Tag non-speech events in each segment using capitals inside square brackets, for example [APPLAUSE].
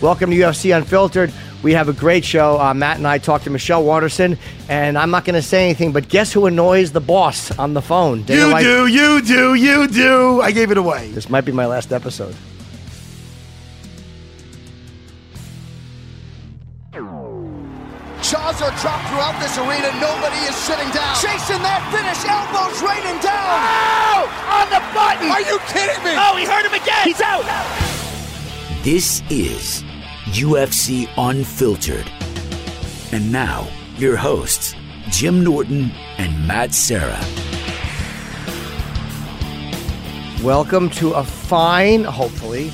Welcome to UFC Unfiltered. We have a great show. Uh, Matt and I talked to Michelle Waterson, and I'm not going to say anything, but guess who annoys the boss on the phone? Dana You White- do, you do, you do. I gave it away. This might be my last episode. Jaws are dropped throughout this arena. Nobody is sitting down. Chasing that finish. Elbows raining down. Oh! On the button. Are you kidding me? Oh, he hurt him again. He's out. This is UFC Unfiltered. And now, your hosts, Jim Norton and Matt Serra. Welcome to a fine, hopefully,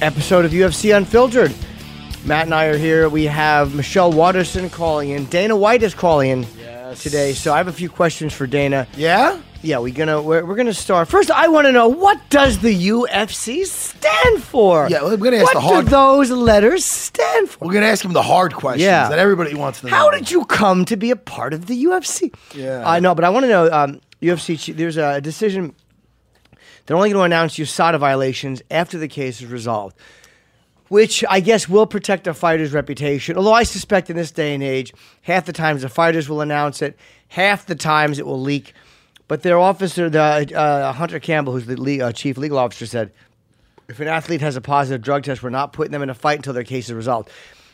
episode of UFC Unfiltered. Matt and I are here. We have Michelle Waterson calling in. Dana White is calling in today, so I have a few questions for Dana. Yeah? Yeah, we're gonna we're, we're gonna start. First, I want to know what does the UFC stand for? Yeah, we're gonna ask what the hard- What do those letters stand for? We're going to ask him the hard questions Yeah. that everybody wants to know. How did you come to be a part of the UFC? Yeah. I know, but I want to know. Um, UFC. There's a decision. They're only going to announce USADA violations after the case is resolved, which I guess will protect a fighter's reputation. Although I suspect in this day and age, half the times the fighters will announce it, half the times it will leak. But their officer, the uh, Hunter Campbell, who's the le- uh, chief legal officer, said if an athlete has a positive drug test, we're not putting them in a fight until their case is resolved.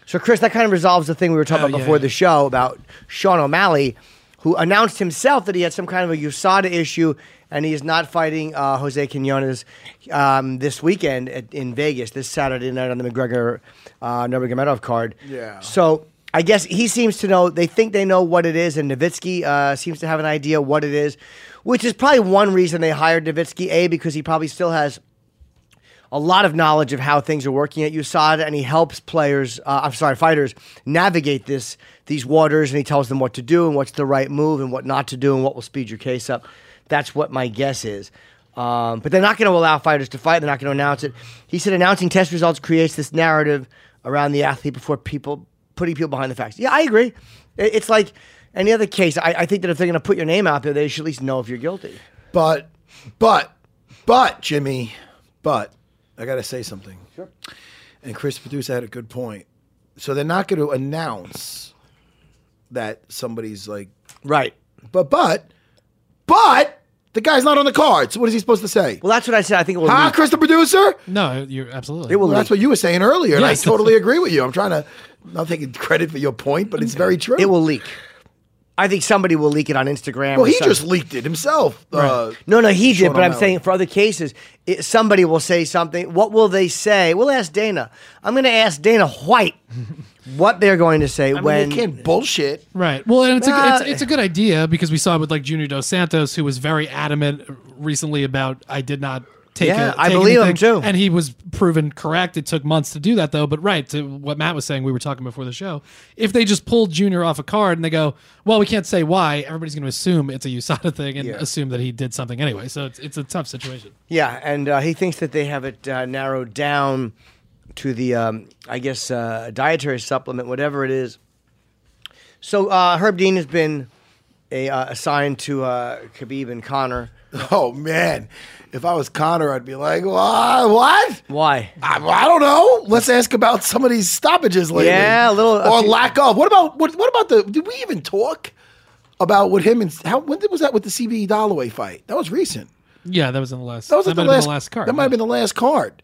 So, Chris, that kind of resolves the thing we were talking Oh, about yeah, before yeah. the show about Sean O'Malley, who announced himself that he had some kind of a USADA issue and he is not fighting uh, Jose Quinones um, this weekend at, in Vegas, this Saturday night on the McGregor uh, Nurmagomedov card. Yeah. So, I guess he seems to know, they think they know what it is, and Novitzky uh, seems to have an idea what it is, which is probably one reason they hired Novitzky, A, because he probably still has a lot of knowledge of how things are working at USADA, and he helps players, uh, I'm sorry, fighters navigate this these waters, and he tells them what to do and what's the right move and what not to do and what will speed your case up. That's what my guess is. Um, but they're not going to allow fighters to fight. They're not going to announce it. He said announcing test results creates this narrative around the athlete before people putting people behind the facts. Yeah, I agree. It's like any other case. I, I think that if they're going to put your name out there, they should at least know if you're guilty. But, but, but, Jimmy, but, I got to say something. Sure. And Chris Producer had a good point. So they're not going to announce that somebody's like, Right. but, but, but, the guy's not on the card. So what is he supposed to say? Well, that's what I said. I think it will. Huh, leak. Chris the producer? No, you're absolutely. It will Well, that's what you were saying earlier, and Yes. I totally [LAUGHS] agree with you. I'm trying to not taking credit for your point, but it's very true. It will leak. I think somebody will leak it on Instagram. Well, or he something. just leaked it himself. Uh, No, no, he did. But I'm O'Malley. saying for other cases, it, somebody will say something. What will they say? We'll ask Dana. I'm going to ask Dana White [LAUGHS] what they're going to say I mean, when. they can't bullshit. Right. Well, and it's, a, Uh, it's, it's a good idea because we saw it with like Junior Dos Santos, who was very adamant recently about I did not take Yeah, it. I believe him, too. And he was proven correct. It took months to do that though. But right to what Matt was saying, we were talking before the show. If they just pulled Junior off a card and they go, well, we can't say why. Everybody's going to assume it's a USADA thing and Yeah. assume that he did something anyway. So it's, it's a tough situation. Yeah, and uh, he thinks that they have it uh, narrowed down to the, um, I guess, uh, dietary supplement, whatever it is. So uh, Herb Dean has been a, uh, assigned to uh, Khabib and Conor. [LAUGHS] Oh man, if I was Conor, I'd be like, "What? What? Why? I, I don't know. Let's ask about some of these stoppages lately. Yeah, a little- a or few- lack of. What about what? What about the? Did we even talk about what him and how? When was that with the CB Dollaway fight? That was recent. Yeah, that was in the last. That was that like the have last, been the last card. That might have been the last card.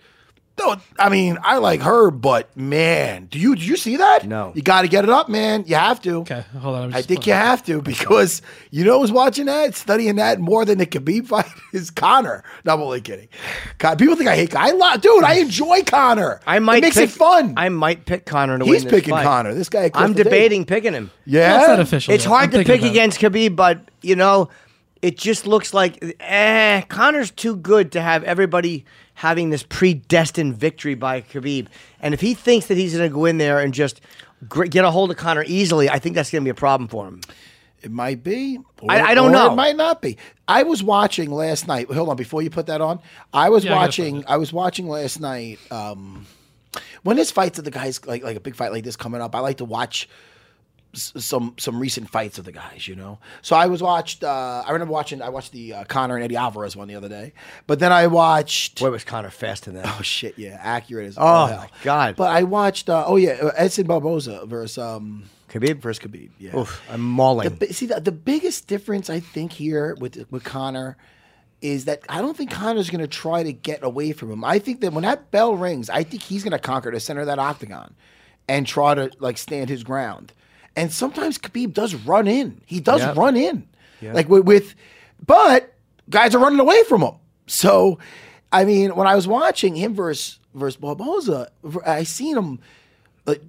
No, I mean, I like her, but man, do you did you see that? No. You got to get it up, man. You have to. Okay, hold on. I'm I think you pulling- have to because you know who's watching that, studying that more than the Khabib fight [LAUGHS] is Conor. No, I'm only kidding. God, people think I hate. I love, dude. I enjoy Conor. I might it makes pick, it fun. I might pick Conor to He's win this picking fight. Conor. This guy. I'm debating picking him. Yeah, That's not official. It's yet. hard I'm to pick about it. against Khabib, but you know, it just looks like eh, Conor's too good to have everybody having this predestined victory by Khabib. And if he thinks that he's going to go in there and just gr- get a hold of Conor easily, I think that's going to be a problem for him. It might be. Or, I- I don't or know. It might not be. I was watching last night. Hold on, before you put that on, I was Yeah, watching. find I was watching last night. Um, when there's fights of the guys like like a big fight like this coming up, I like to watch s- some some recent fights of the guys. You know, so I was watched. Uh, I remember watching. I watched the uh, Conor and Eddie Alvarez one the other day, but then I watched. Boy, was Conor fast in that. [LAUGHS] Oh shit! Yeah, accurate as Oh, hell. God. But I watched. Uh, oh yeah, uh, Edson Barboza versus um Khabib? versus Khabib. Yeah. Oof, I'm mauling. The, see, the, the biggest difference I think here with with Conor is that I don't think Conor's going to try to get away from him. I think that when that bell rings, I think he's going to conquer the center of that octagon and try to like stand his ground. And sometimes Khabib does run in. He does Yep. run in, like with, with, but guys are running away from him. So, I mean, when I was watching him versus versus Barboza, I seen him like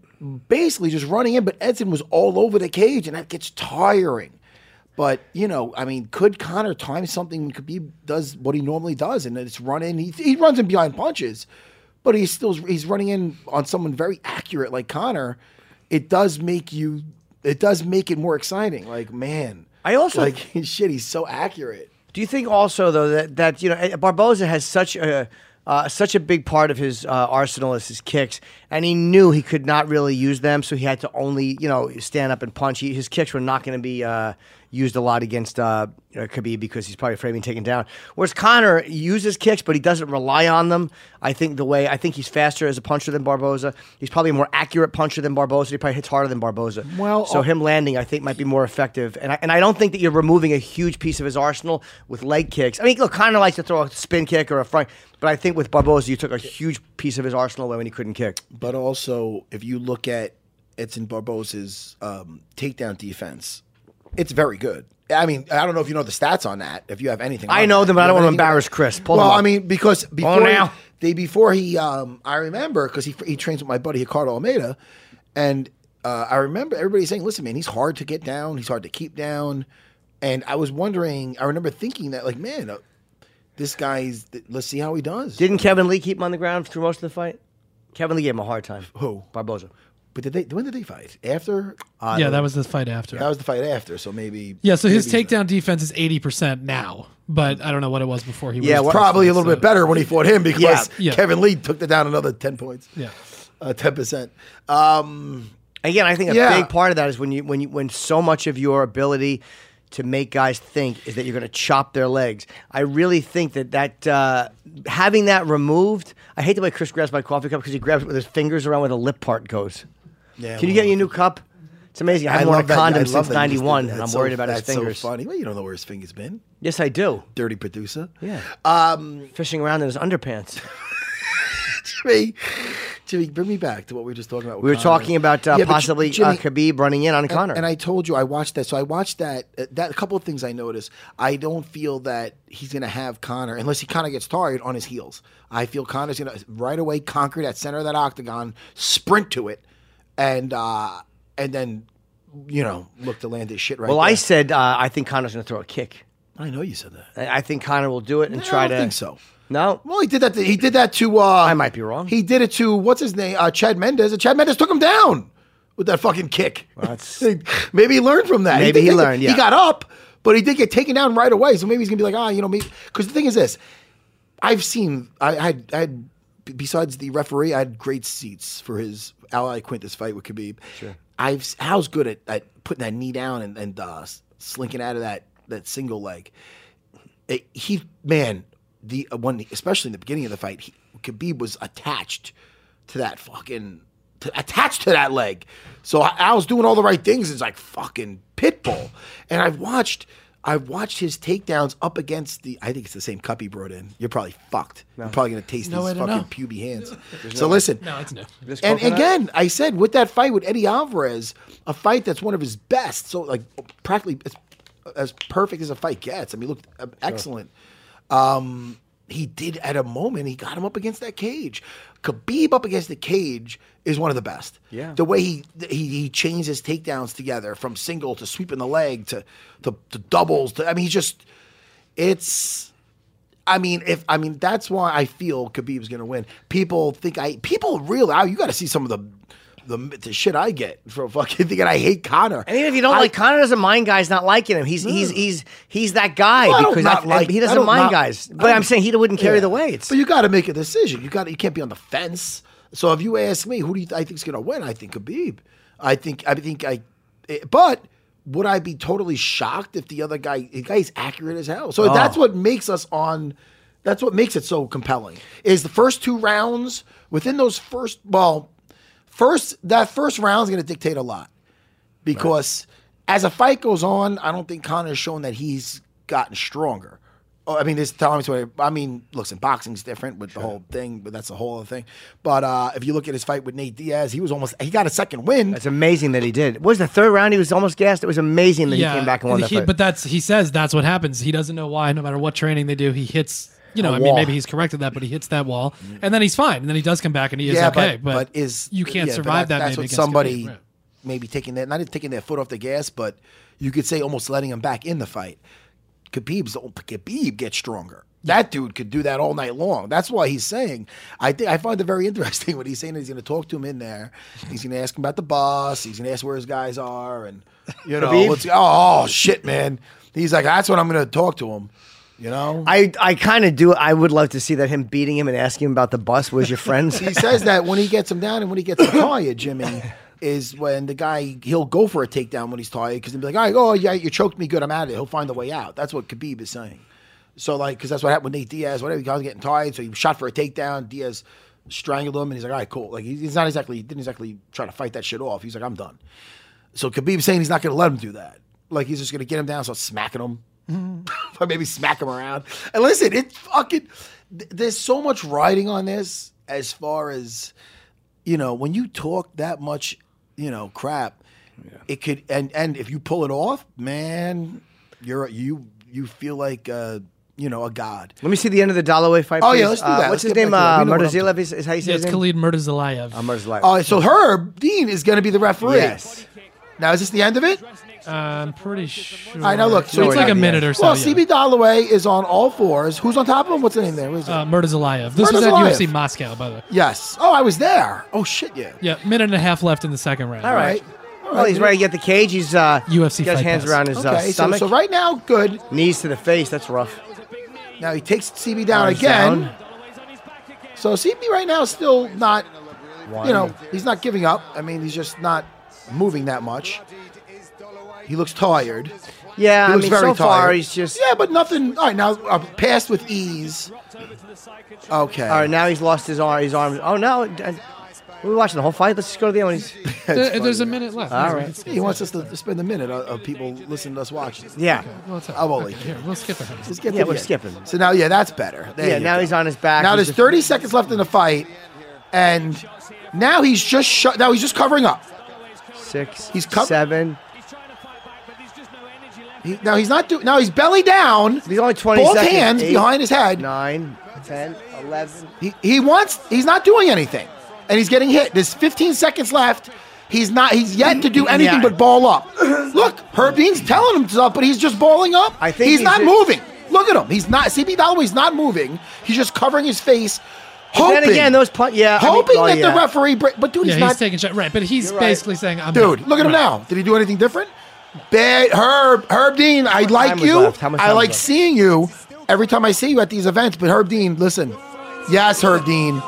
basically just running in, but Edson was all over the cage, and that gets tiring. But you know, I mean, could Conor time something? when Khabib does what he normally does, and it's run in. He, he runs in behind punches, but he's still he's running in on someone very accurate like Conor. It does make you. It does make it more exciting. Like man, I also- like [LAUGHS] shit. He's so accurate. Do you think also though that that you know Barboza has such a uh, such a big part of his uh, arsenal is his kicks, and he knew he could not really use them, so he had to only you know stand up and punch. He, his kicks were not going to be uh, used a lot against uh, Khabib because he's probably afraid of being taken down. Whereas Conor uses kicks, but he doesn't rely on them. I think the way I think he's faster as a puncher than Barboza. He's probably a more accurate puncher than Barboza. He probably hits harder than Barboza. Well, so uh, him landing, I think, might be more effective. And I, and I don't think that you're removing a huge piece of his arsenal with leg kicks. I mean, look, Conor likes to throw a spin kick or a front, but I think with Barboza, you took a huge piece of his arsenal away when he couldn't kick. But also, if you look at Edson Barboza's um, takedown defense, it's very good. I mean, I don't know if you know the stats on that. If you have anything, I know that. them, but I don't wanna embarrass Chris. Pull well. I mean, because before now. they before he, um, I remember because he he trains with my buddy Ricardo Almeida, and uh, I remember everybody saying, "Listen, man, he's hard to get down. He's hard to keep down." And I was wondering, I remember thinking that, like, man, uh, this guy's. Let's see how he does. Didn't Kevin Lee keep him on the ground through most of the fight? Kevin Lee gave him a hard time. Who? Barboza. but did they? When did they fight? After? yeah, that was the fight after. That was the fight after. So maybe. yeah, so his maybe- takedown defense is eighty percent now, but I don't know what it was before he. Yeah, was what- probably a little so- bit better when he fought him because Yeah, yeah. Kevin Lee took it down another ten points. Yeah. uh, ten percent. Um, Again, I think a Yeah. big part of that is when you when you when so much of your ability to make guys think is that you're going to chop their legs. I really think that that uh, having that removed. I hate the way Chris grabs my coffee cup because he grabs it with his fingers around where the lip part goes. yeah, Can you get me a new cup? It's amazing. I haven't worn a that- condom since that you just did '91, and I'm That's worried so- about his that's fingers. So funny. Well, you don't know where his fingers been. Yes, I do. Dirty producer. Yeah, Um, fishing around in his underpants. [LAUGHS] Jimmy, Jimmy, bring me back to what we were just talking about. We were Conor. talking about uh, Yeah, but possibly Jimmy- uh, Khabib running in on Conor. And I told you I watched that. So I watched that. Uh, that a couple of things I noticed. I don't feel that he's going to have Conor unless he kind of gets tired on his heels. I feel Conor's going to right away conquer that center of that octagon, sprint to it, and uh, and then you know look to land his shit right. well, I there. said uh, I think Conor's going to throw a kick. I know you said that. I I think Conor will do it and I try don't to. think so. No, Well, he did that. To, he did that to. Uh, I might be wrong. He did it to what's his name? Uh, Chad Mendes. And Chad Mendes took him down with that fucking kick. that's- [LAUGHS] maybe he learned from that. Maybe he get- learned, yeah. He got up, but he did get taken down right away. So maybe he's gonna be like, ah, you know, me. Because the thing is this, I've seen. I, I had. I had. Besides the referee, I had great seats for his Al Iaquinta's fight with Khabib. Sure. I've Hal's good at, at putting that knee down and, and uh, slinking out of that that single leg. It- he man, the uh, one especially in the beginning of the fight, he, Khabib was attached to that fucking to, attached to that leg. So I was doing all the right things. It's like fucking pit bull. And I've watched I've watched his takedowns up against the. I think it's the same cup he brought in. You're probably fucked. You're probably gonna taste No way his fucking know. puby hands. [LAUGHS] so listen, No, it's new. And again, I said with that fight with Eddie Alvarez, a fight that's one of his best. So like practically as, as perfect as a fight gets. I mean, look, looked uh, excellent. Um, he did at a moment. He got him up against that cage. Khabib up against the cage is one of the best. Yeah. The way he he, he changed his takedowns together from single to sweeping the leg to to, to doubles. To, I mean, he's just it's. I mean, if I mean that's why I feel Khabib's going to win. People think I people really. I, you got to see some of the, the the shit I get from fucking thinking I hate Conor. And even if you don't I- like Conor, doesn't mind guys not liking him. He's he's he's he's that guy Well, because not I- like- he doesn't mind not- guys. But don't- I'm saying he wouldn't carry Yeah. the weights. But you got to make a decision. You got you can't be on the fence. So if you ask me, who do you th- I think is going to win? I think Khabib. I think I think I. eh, But would I be totally shocked if the other guy? The guy's accurate as hell. So that's what makes us on. That's what makes it so compelling. Is the first two rounds within those first well, first that first round is going to dictate a lot because as a fight goes on, I don't think Conor's shown that he's gotten stronger. Oh, I mean, this time I mean, listen, boxing's different with the whole thing, but that's a whole other thing. But uh, if you look at his fight with Nate Diaz, he was almost he got a second win. It's amazing that he did. What was the third round? He was almost gassed. It was amazing that he came back and won that fight. But that's he says that's what happens. He doesn't know why. No matter what training they do, he hits. You know, I mean, wall. maybe he's corrected that, but he hits that wall, mm. and then he's fine, and then he does come back, and he is yeah, okay. but, but is you can't yeah, survive that? That's maybe what somebody Khabib, right. maybe taking that not even taking their foot off the gas, but you could say almost letting him back in the fight. Khabib's Khabib gets stronger. That dude could do that all night long. That's why he's saying. I think I find it very [LAUGHS] interesting what he's saying he's going to talk to him in there. He's going to ask him about the boss. He's going to ask where his guys are, and you know, Khabib? what's, oh, oh shit, man. He's like, that's what I'm going to talk to him. You know, I I kind of do. I would love to see that him beating him and asking him about the bus. was your friends? he says that when he gets him down and when he gets tired, [COUGHS] Jimmy, is when the guy he'll go for a takedown when he's tired because he'll be like, all right, oh yeah, you choked me good, I'm out of it. He'll find a way out. That's what Khabib is saying. So like, because that's what happened with Nate Diaz. Whatever, he was getting tired, so he shot for a takedown. Diaz strangled him, and he's like, all right, cool. Like he's he's not exactly he didn't exactly try to fight that shit off. He's like, I'm done. So Khabib's saying he's not going to let him do that. Like he's just going to get him down, start smacking him, [LAUGHS] or maybe smack him around. And listen, it fucking th- there's so much riding on this as far as you know when you talk that much, you know, crap. It could and and if you pull it off, man, you're you you feel like uh, you know a god. Let me see the end of the Dollaway fight. Oh, yeah, let's do Uh, that. What's Let's his name? back to Uh, that. We know what I'm Murtazaliev is, is how you say Yeah, his it's name? Khalid Murtazayev. Uh, Murtazaliev. Oh, so Herb Dean is going to be the referee. yes. Now is this the end of it? Uh, I'm pretty sure. I know. look. So it's we're like a the minute end. or so. well, yeah. CB Dollaway is on all fours. Who's on top of him? What's the name there? What is it? Uh, Murtazayev. This was at Murtazayev. UFC Moscow, by the way. yes. Oh, I was there. Oh shit, yeah. Yeah, minute and a half left in the second round. All right. All Well, he's ready to get the cage. He's uh, UFC got his hands pass. around his uh, Okay, so, stomach, so right now, good. knees to the face. That's rough. Now he takes CB down Arms again. down. So CB right now is still not, One. you know, he's not giving up. I mean, he's just not moving that much. He looks tired. Yeah, He I looks mean, very so far tired. he's just. Yeah, but nothing. All right, now uh, passed with ease. Okay. All right, now he's lost his arm. His arm. Oh no! uh, We're watching the whole fight. Let's just go to the end. When he's, [LAUGHS] There- there's a minute left. All Yeah, right. we can skip He wants us to, to spend a minute of, of people listening to us watching. yeah, Well, it's all I'm right. only Okay, here, we'll skip it. Just get Yeah, we're end. skipping. So now, yeah, that's better. There yeah. Now go. he's on his back. Now He's there's 30 seconds left in the fight, and now he's just shut. Now he's just covering up. six. He's co- seven. He, now he's not doing. Now he's belly down. He's only twenty Both seconds. hands Eight, behind his head. Nine, 10, 11. He, he wants. He's not doing anything, and he's getting hit. There's 15 seconds left. He's not. He's yet to do anything Yeah. but ball up. Look, Herb Dean's telling him stuff, but he's just balling up. I think he's, he's not a- moving. Look at him. He's not. CB Dollaway's not moving. He's just covering his face, hoping. Then again, those pun- yeah, I mean, hoping oh, that yeah. the referee. But dude, Yeah, he's he's not. taking shot. Right, but he's right. basically saying, I'm Dude, done. look at him now. Did he do anything different? Bad Herb, Herb Dean. I like you. left? How much I like left? seeing you every time I see you at these events. But Herb Dean, listen. Yes, Herb Dean.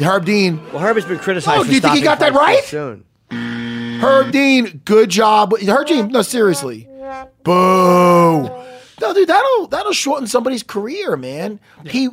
Herb Dean. Well, Herb has been criticized. Oh, do you think he got that right? Soon. Herb Dean. Good job. Herb Dean. No, seriously. Boo. No, dude, that'll that'll shorten somebody's career, man. He.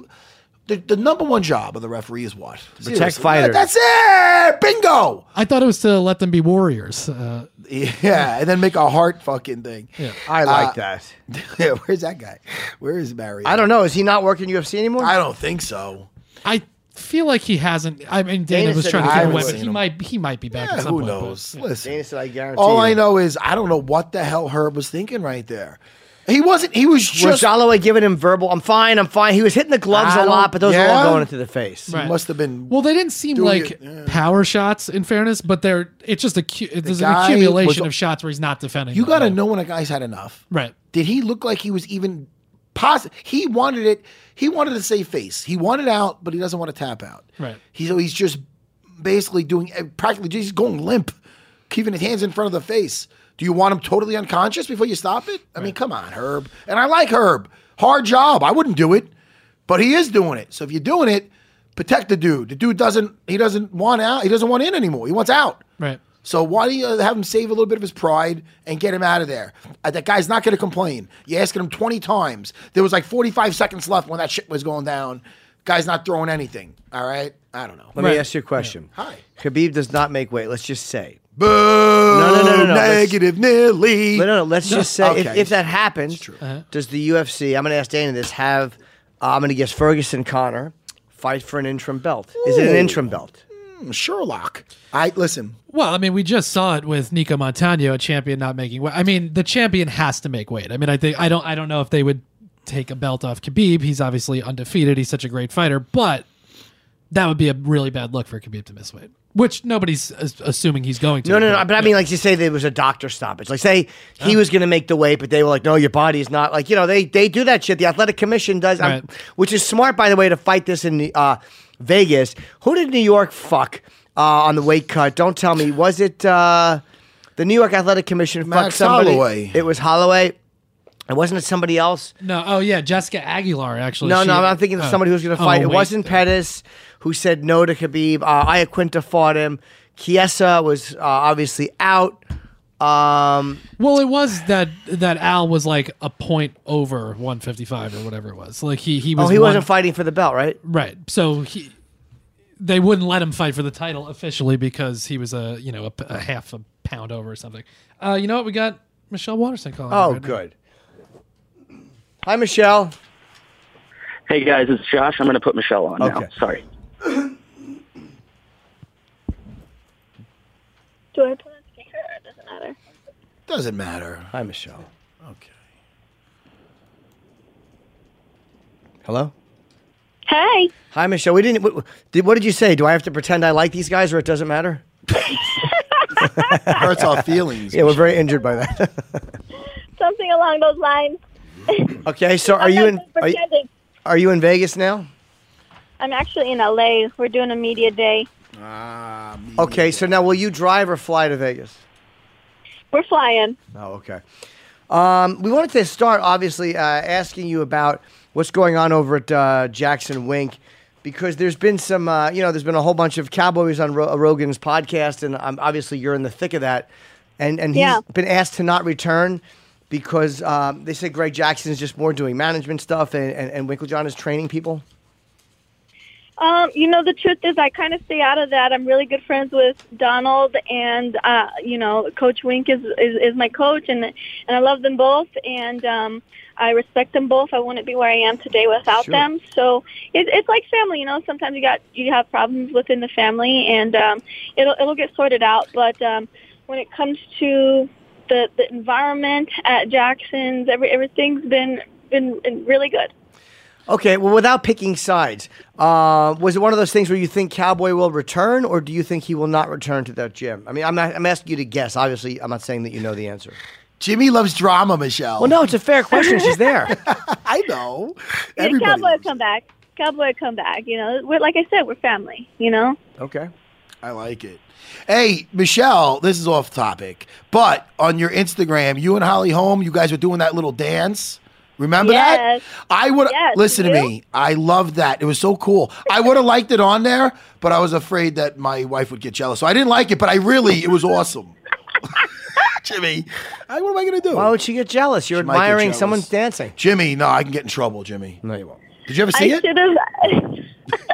The, the number one job of the referee is what? protect Seriously. fighters. That's it. Bingo. I thought it was to let them be warriors. Uh, Yeah, and then make a heart fucking thing. I like Uh, that. [LAUGHS] Yeah, where's that guy? Where is Barry? I don't know. Is he not working UFC anymore? I don't think so. I feel like he hasn't. I mean, Dana, Dana was trying to he get hasn't away, but he him. might. He might be back Yeah, at some who point. but, knows? yeah. Listen, Dana said, I guarantee all you. I know is I don't know what the hell Herb was thinking right there. He wasn't. He was just. Was just. Holloway giving him verbal? I'm fine. I'm fine. He was hitting the gloves I a don't- lot, but those were all going into the face. He must have been. Well, they didn't seem like it, yeah. power shots, in fairness, but they're. It's just a. cu- There's an accumulation was- of shots where he's not defending. you got to know when a guy's had enough. Right. Did he look like he was even positive? He wanted it. He wanted to save face. He wanted out, but he doesn't want to tap out. Right. He's so he's just basically doing eh, practically just going limp, keeping his hands in front of the face. Do you want him totally unconscious before you stop it? I mean, come on, Herb. And I like Herb. Hard job. I wouldn't do it, but he is doing it. So if you're doing it, protect the dude. The dude doesn't. He doesn't want out. He doesn't want in anymore. He wants out. Right. So why do you have him save a little bit of his pride and get him out of there? Uh, that guy's not going to complain. You're asking him 20 times. There was like 45 seconds left when that shit was going down. Guy's not throwing anything. All right? I don't know. Let me ask you a question. Hi. Khabib does not make weight. Let's just say. Boo! No, no, no, no, let's- Negative Nilly. No, no, no. Let's just say if, Okay. if that happens, does the UFC? I'm going to ask Dana this. Have uh, I'm going to guess Ferguson Conor fight for an interim belt? Is it an interim belt? Sherlock. I listen. Well, I mean, we just saw it with Nico Montano, a champion not making weight. I mean, the champion has to make weight. I mean, I think I don't I don't know if they would take a belt off Khabib. He's obviously undefeated. He's such a great fighter, but that would be a really bad look for Khabib to miss weight, which nobody's as- assuming he's going to. No, no, no. But I mean, like you say, there was a doctor stoppage. Like, say he was going to make the weight, but they were like, "No, your body's not." Like, you know, they they do that shit. The athletic commission does, I'm- Right. which is smart, by the way, to fight this in uh, Vegas. Who did New York fuck uh, on the weight cut? Don't tell me. Was it uh, the New York Athletic Commission? fucked Max somebody? Holloway. It was Holloway. And wasn't it somebody else? no. Oh yeah, Jessica Aguilar actually. No, she- no, I'm thinking of oh. somebody who was going to Oh, fight. it wait. wasn't Pettis who said no to Khabib. Uh, Iaquinta fought him. Chiesa was uh, obviously out. Um, Well, it was that that Al was like a point over 155 or whatever it was. Like he he was. oh, he one- wasn't fighting for the belt, right? Right. So he they wouldn't let him fight for the title officially because he was a you know a, p- a half a pound over or something. Uh, you know what? We got Michelle Waterson calling. Oh, right now. good. Hi, Michelle. Hey guys, it's Josh. I'm going to put Michelle on Okay. now. Sorry. Do I put on speaker or it doesn't matter? Doesn't matter. Hi, Michelle. Okay. Hello. Hey, Hi, Michelle. We didn't. What did, what did you say? Do I have to pretend I like these guys, or it doesn't matter? [LAUGHS] Hurts our feelings. Yeah, we're very injured by that. [LAUGHS] something along those lines. [LAUGHS] okay, so are I'm you in? Are you, are you in Vegas now? I'm actually in LA. We're doing a media day. Ah. Okay, so now will you drive or fly to Vegas? We're flying. Oh, okay. Um, we wanted to start, obviously, uh, asking you about what's going on over at uh, Jackson Wink, because there's been some, uh, you know, there's been a whole bunch of Cowboys on Ro- Rogan's podcast, and um, obviously you're in the thick of that, and and he's Yeah. been asked to not return because um, they said Greg Jackson is just more doing management stuff, and and, and Winkeljohn is training people. Um, you know, the truth is, I kind of stay out of that. I'm really good friends with Donald, and uh, you know, Coach Wink is, is is my coach, and and I love them both, and um, I respect them both. I wouldn't be where I am today without Sure. them. So it, it's like family, you know. Sometimes you got you have problems within the family, and um, it'll it'll get sorted out. But um, when it comes to the the environment at Jackson's, every everything's been been, been really good. Okay, well, without picking sides, uh, was it one of those things where you think Cowboy will return, or do you think he will not return to that gym? I mean, I'm not, I'm asking you to guess. Obviously, I'm not saying that you know the answer. Jimmy loves drama, Michelle. Well, no, it's a fair question. She's there. [LAUGHS] I know. [LAUGHS] Yeah, Everybody. Cowboy loves- come back. Cowboy come back. You know, we're like I said, we're family. You know. Okay. I like it. Hey, Michelle, this is off topic, but on your Instagram, you and Holly Holm, you guys were doing that little dance. Remember Yes. that? I would Yes, listen to me. I loved that. It was so cool. I would have [LAUGHS] liked it on there, but I was afraid that my wife would get jealous. So I didn't like it, but I really, it was awesome. [LAUGHS] Jimmy, I, what am I going to do? Why would she get jealous? You're She admiring jealous. someone's dancing. Jimmy, no, I can get in trouble, Jimmy. No, you won't. Did you ever I see it? should have. [LAUGHS]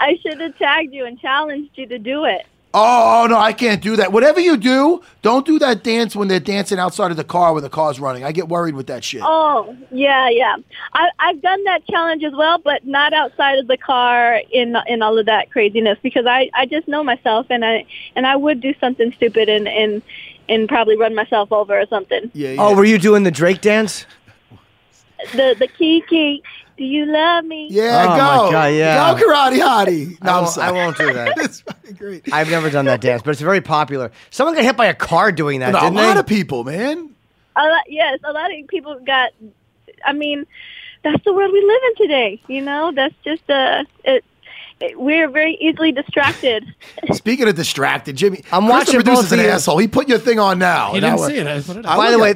I should have tagged you and challenged you to do it. Oh, oh, no, I can't do that. Whatever you do, don't do that dance when they're dancing outside of the car when the car's running. I get worried with that shit. Oh, yeah, yeah. I, I've done that challenge as well, but not outside of the car in in all of that craziness because I, I just know myself and I and I would do something stupid and and and probably run myself over or something. Yeah, Oh, were you doing the Drake dance? The the Kiki, do you love me? Yeah, Oh, go. my God, yeah. Go karate hottie. No, I I'm won't, sorry. I won't do that. [LAUGHS] It's fucking great. I've never done that dance, but it's very popular. Someone got hit by a car doing that, No, a didn't lot they? of people, man. A lot, yes, a lot of people got. I mean, that's the world we live in today. You know, that's just uh, it, it, we're very easily distracted. [LAUGHS] Speaking of distracted, Jimmy, I'm watching the producer's an you. asshole. He put your thing on now. He Now didn't we're- see it. I put it I up. By the way,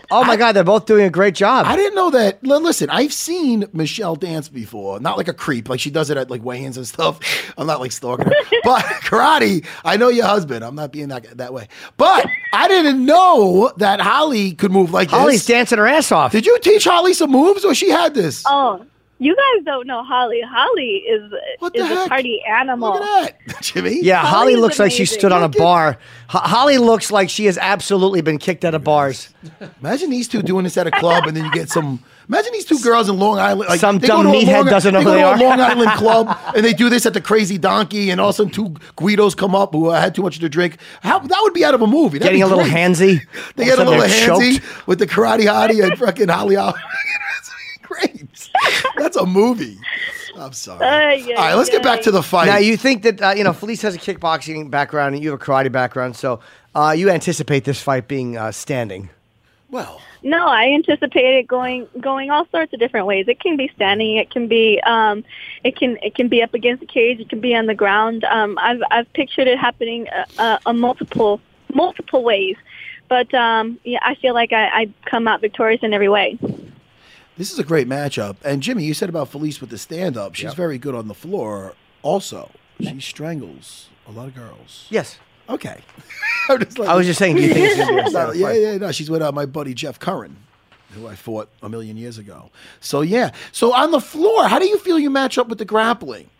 [LAUGHS] oh my God, they're both doing a great job. I didn't know that. Listen, I've seen Michelle dance before. Not like a creep, like she does it at like weigh-ins and stuff. [LAUGHS] I'm not like stalking her, but karate. I know your husband. I'm not being that that way. But I didn't know that Holly could move like Holly's this. Holly's dancing her ass off. Did you teach Holly some moves, or she had this? Oh, you guys don't know Holly. Holly is What the is a party animal. Look at that, [LAUGHS] Jimmy. Yeah, Holly Holly's looks like she stood on a bar. Ho- Holly looks like she has absolutely been kicked out of bars. Imagine these two doing this at a club, and then you get some. Imagine these two girls in Long Island. Like, Some dumb meathead Long- doesn't know they who go they to are. a Long Island [LAUGHS] club, and they do this at the Crazy Donkey, and all of a sudden two Guidos come up who uh, had too much to drink. How that would be out of a movie. That'd Getting be a little handsy. They get a little a sudden they're handsy choked. with the karate hottie and fucking Holly Holly. That's [LAUGHS] great. That's a movie. I'm sorry. Ay, ay, All right, let's get back ay. to the fight. Now you think that uh, you know Felice has a kickboxing background and you have a karate background, so uh, you anticipate this fight being uh, standing. well, No, I anticipate it going going all sorts of different ways. It can be standing, it can be um, it can it can be up against the cage, it can be on the ground. Um, I've I've pictured it happening uh, uh, a multiple multiple ways, but um, yeah, I feel like I, I come out victorious in every way. This is a great matchup. And Jimmy, you said about Felice with the stand up. She's very good on the floor. Also, she strangles a lot of girls. Yes, Okay. I'm just like- I was just saying. Do you think she's going to be [LAUGHS] a No, yeah, yeah, no. She's with uh, my buddy Jeff Curran, who I fought a million years ago. So yeah. So on the floor, how do you feel you match up with the grappling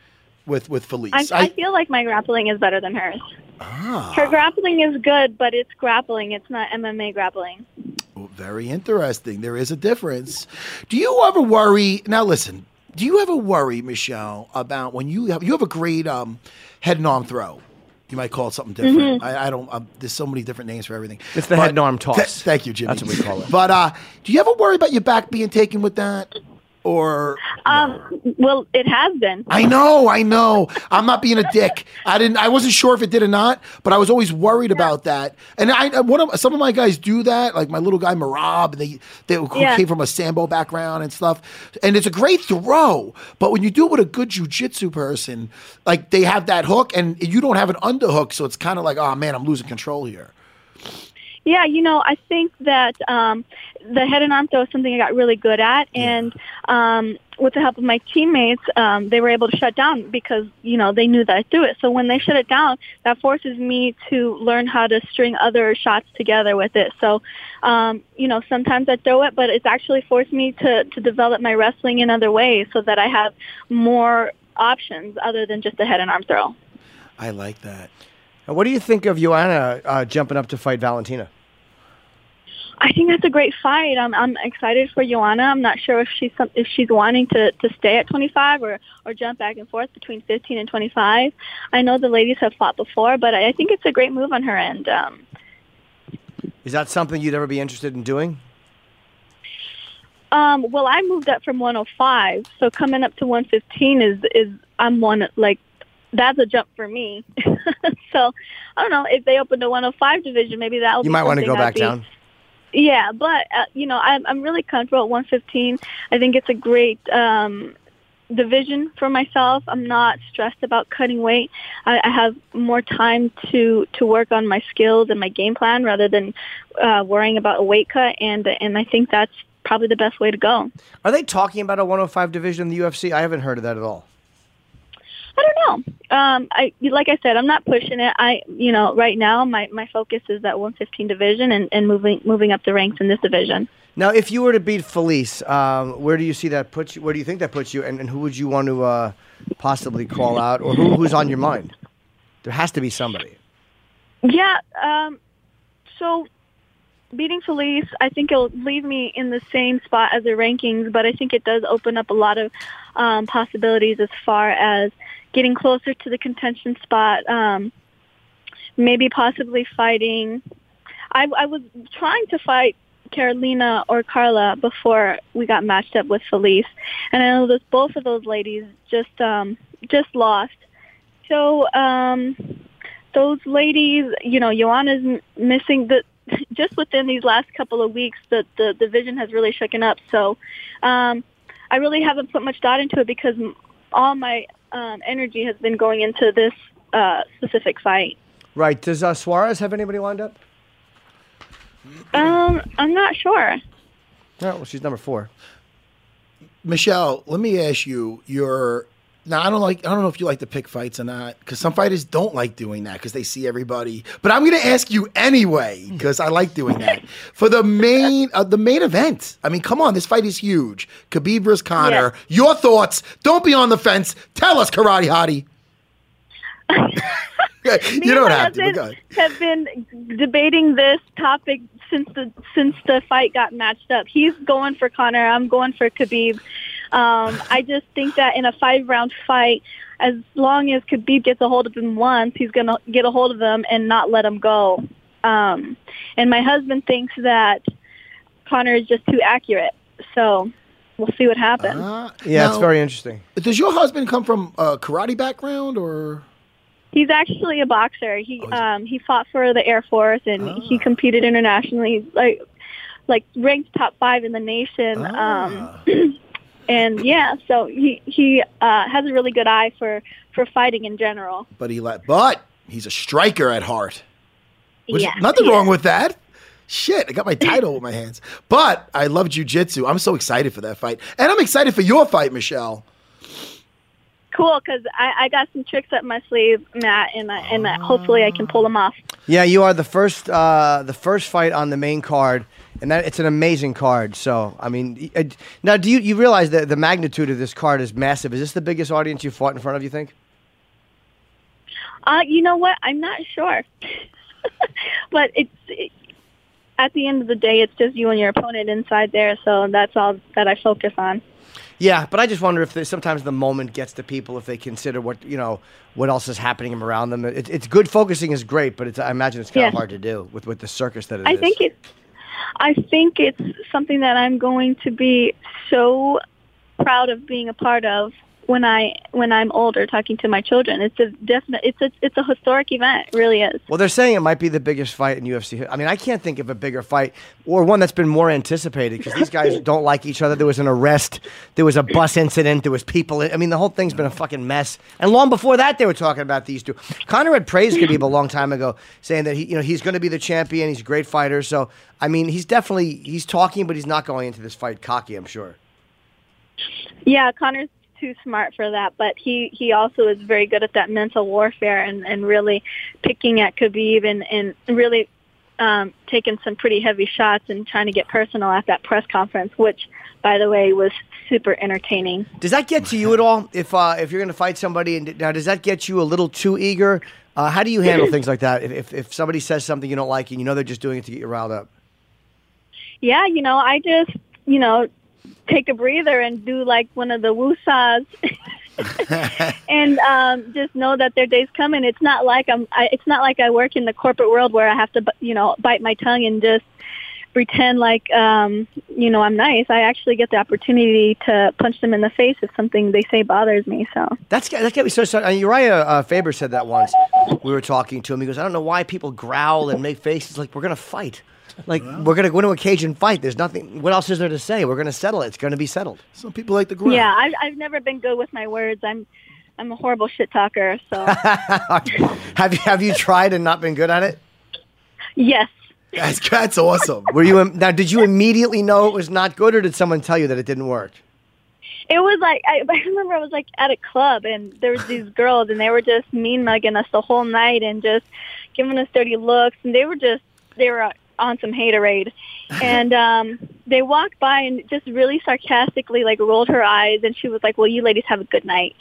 with with Felice? I, I feel like my grappling is better than hers. Ah. Her grappling is good, but it's grappling. It's not MMA grappling. Well, very interesting. There is a difference. Do you ever worry? Now, listen. Do you ever worry, Michelle, about when you have you have a great um, head and arm throw? You might call it something different. I, I don't. Um, there's so many different names for everything. It's the head and arm toss. Th- thank you, Jimmy. That's what we call it. But uh, do you ever worry about your back being taken with that, or? Um, well, it has been. I know, I know. I'm not being a dick. I didn't. I wasn't sure if it did or not, but I was always worried about that. And I, one of some of my guys do that, like my little guy Merab. They they who Yeah. came from a sambo background and stuff. And it's a great throw, but when you do it with a good jujitsu person, like they have that hook, and you don't have an underhook, so it's kind of like, oh man, I'm losing control here. Yeah, you know, I think that um, the head and arm throw is something I got really good at, and um, with the help of my teammates, um, they were able to shut down because you know they knew that I threw it. So when they shut it down, that forces me to learn how to string other shots together with it. So, um, you know, sometimes I throw it, but it's actually forced me to to develop my wrestling in other ways so that I have more options other than just a head and arm throw. I like that. And what do you think of Joanna uh, jumping up to fight Valentina? I think that's a great fight. I'm I'm excited for Joanna. I'm not sure if she's some, if she's wanting to, to stay at 25 or or jump back and forth between 15 and 25. I know the ladies have fought before, but I, I think it's a great move on her end. Um, Is that something you'd ever be interested in doing? um, well, I moved up from 105, so coming up to 115 is is I'm one like that's a jump for me. [LAUGHS] so I don't know if they open the 105 division, maybe that'll You be might want to go I'd back be- down. Yeah, but uh, you know, I'm I'm really comfortable at 115. I think it's a great um, division for myself. I'm not stressed about cutting weight. I, I have more time to to work on my skills and my game plan rather than uh, worrying about a weight cut. And and I think that's probably the best way to go. Are they talking about a 105 division in the UFC? I haven't heard of that at all. I don't know. Um, I like I said, I'm not pushing it. I, you know, right now my my focus is that 115 division and, and moving moving up the ranks in this division. Now, if you were to beat Felice, um, where do you see that puts you? Where do you think that puts you? And, and who would you want to uh, possibly call out, or who, who's on your mind? There has to be somebody. Yeah. Um, so beating Felice, I think it'll leave me in the same spot as the rankings, but I think it does open up a lot of um, possibilities as far as getting closer to the contention spot. Um, maybe possibly fighting. I, I was trying to fight Carolina or Carla before we got matched up with Felice, and I know that both of those ladies just um, just lost. So um, those ladies, you know, Joanna's m- missing the. [LAUGHS] Just within these last couple of weeks, the the division has really shaken up. So, um, I really haven't put much thought into it because all my um, energy has been going into this uh, specific fight. Right. Does uh, Suarez have anybody lined up? Um, I'm not sure. No, well, she's number four. Michelle, let me ask you your. Now I don't like. I don't know if you like to pick fights or not, because some fighters don't like doing that because they see everybody. But I'm going to ask you anyway because I like doing that [LAUGHS] for the main uh, the main event. I mean, come on, this fight is huge. Khabib versus Conor. Your thoughts? Don't be on the fence. Tell us, Karate Hottie. [LAUGHS] [LAUGHS] You don't have to. but have been debating this topic since the since the fight got matched up. He's going for Conor. I'm going for Khabib. Um, I just think that in a five round fight, as long as Khabib gets a hold of him once, he's going to get a hold of him and not let him go. Um, and my husband thinks that Conor is just too accurate. So we'll see what happens. Yeah, it's very interesting. Does your husband come from a karate background or? He's actually a boxer. He um he fought for the Air Force and he competed internationally, like like ranked top five in the nation. Um, [CLEARS THROAT] and yeah, so he he uh, has a really good eye for for fighting in general. But he let. But he's a striker at heart. Which, Yeah, nothing he wrong with that. Shit, I got my title with my hands. But I love jujitsu. I'm so excited for that fight, and I'm excited for your fight, Michelle. Cool, because I, I got some tricks up my sleeve, Matt, and I, and I, hopefully I can pull them off. Yeah, you are the first uh, the first fight on the main card, and that it's an amazing card. So, I mean, y- uh, now do you you realize that the magnitude of this card is massive? Is this the biggest audience you fought in front of? You think? Uh, you know what? I'm not sure, [LAUGHS] but it's it, at the end of the day, it's just you and your opponent inside there. So that's all that I focus on. Yeah, but I just wonder if sometimes the moment gets to people if they consider what you know what else is happening around them. It, it's good focusing is great, but it's I imagine it's kind of Yeah. hard to do with with the circus that it is. I think it. I think it's something that I'm going to be so proud of being a part of when I when I'm older, talking to my children. It's a definite. It's a it's a historic event. It really is. Well, they're saying it might be the biggest fight in UFC. I mean, I can't think of a bigger fight or one that's been more anticipated because these guys [LAUGHS] don't like each other. There was an arrest, there was a bus incident, there was people. I mean, the whole thing's been a fucking mess. And long before that, they were talking about these two. Conor had praised Khabib a long time ago, saying that he, you know, he's going to be the champion. He's a great fighter. So, I mean, he's definitely he's talking, but he's not going into this fight cocky. I'm sure. Yeah, Conor's too smart for that, but he he also is very good at that mental warfare and and really picking at Khabib and and really um, taking some pretty heavy shots and trying to get personal at that press conference, which by the way was super entertaining. Does that get to you at all? If uh, if you're going to fight somebody, and now does that get you a little too eager? Uh, how do you handle things like that? If, if if somebody says something you don't like and you know they're just doing it to get you riled up? Yeah, you know, I just you know take a breather and do like one of the woosahs. [LAUGHS] and um, just know that their day's coming. It's not like I'm. I, it's not like I work in the corporate world where I have to, you know, bite my tongue and just pretend like, um, you know, I'm nice. I actually get the opportunity to punch them in the face if something they say bothers me. So That's that got me so. so uh, Uriah uh, Faber said that once. We were talking to him. He goes, "I don't know why people growl and make faces like we're going to fight." Like we're gonna go into a cage and fight. There's nothing. What else is there to say? We're gonna settle it. It's gonna be settled. Some people like the ground. yeah, I've, I've never been good with my words. I'm I'm a horrible shit talker. So [LAUGHS] have you have you tried and not been good at it? yes. That's that's awesome. Were you now? Did you immediately know it was not good, or did someone tell you that it didn't work? it was like I, [LAUGHS] I remember I was like at a club and there was these girls and they were just mean mugging us the whole night and just giving us dirty looks and they were just they were on some haterade and um they walked by and just really sarcastically like rolled her eyes and she was like well you ladies have a good night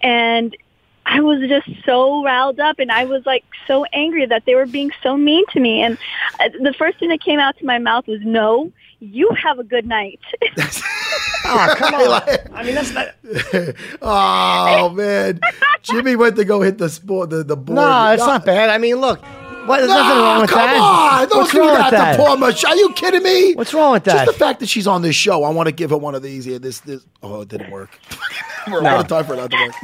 and I was just so riled up and I was like so angry that they were being so mean to me and uh, the first thing that came out to my mouth was no you have a good night [LAUGHS] Oh, come on. I mean, that's not. [LAUGHS] oh man, Jimmy went to go hit the sport the the board. No, it's not bad. I mean, look, what, there's nothing No, wrong with come that. on, don't What's do wrong that, with that? to poor Michelle. Are you kidding me? What's wrong with that? Just the fact that she's on this show, I want to give her one of these here. This, this. Oh, it didn't work. [LAUGHS] We're out of time for that to work.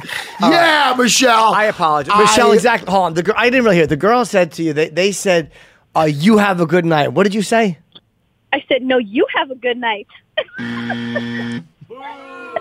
yeah, Michelle. I apologize, Michelle. I- Exactly. Hold on. The girl, I didn't really hear. it. The girl said to you. They they said, uh, "You have a good night." What did you say? I said no you have a good night [LAUGHS]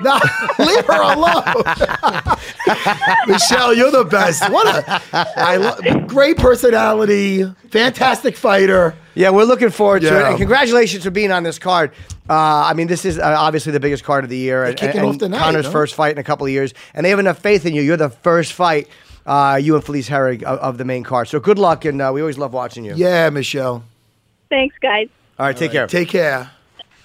No, [LAUGHS] leave her alone. [LAUGHS] Michelle, you're the best. What a I lo- great personality, fantastic fighter. Yeah, we're looking forward to it. Yeah. And congratulations for being on this card. Uh, I mean, this is uh, obviously the biggest card of the year. And, kicking and off the night, Conor's no? first fight in a couple of years. And they have enough faith in you. You're the first fight, uh, you and Felice Herrig, of, of the main card. So good luck, and uh, we always love watching you. Yeah, Michelle. thanks guys All right, take care. Take care.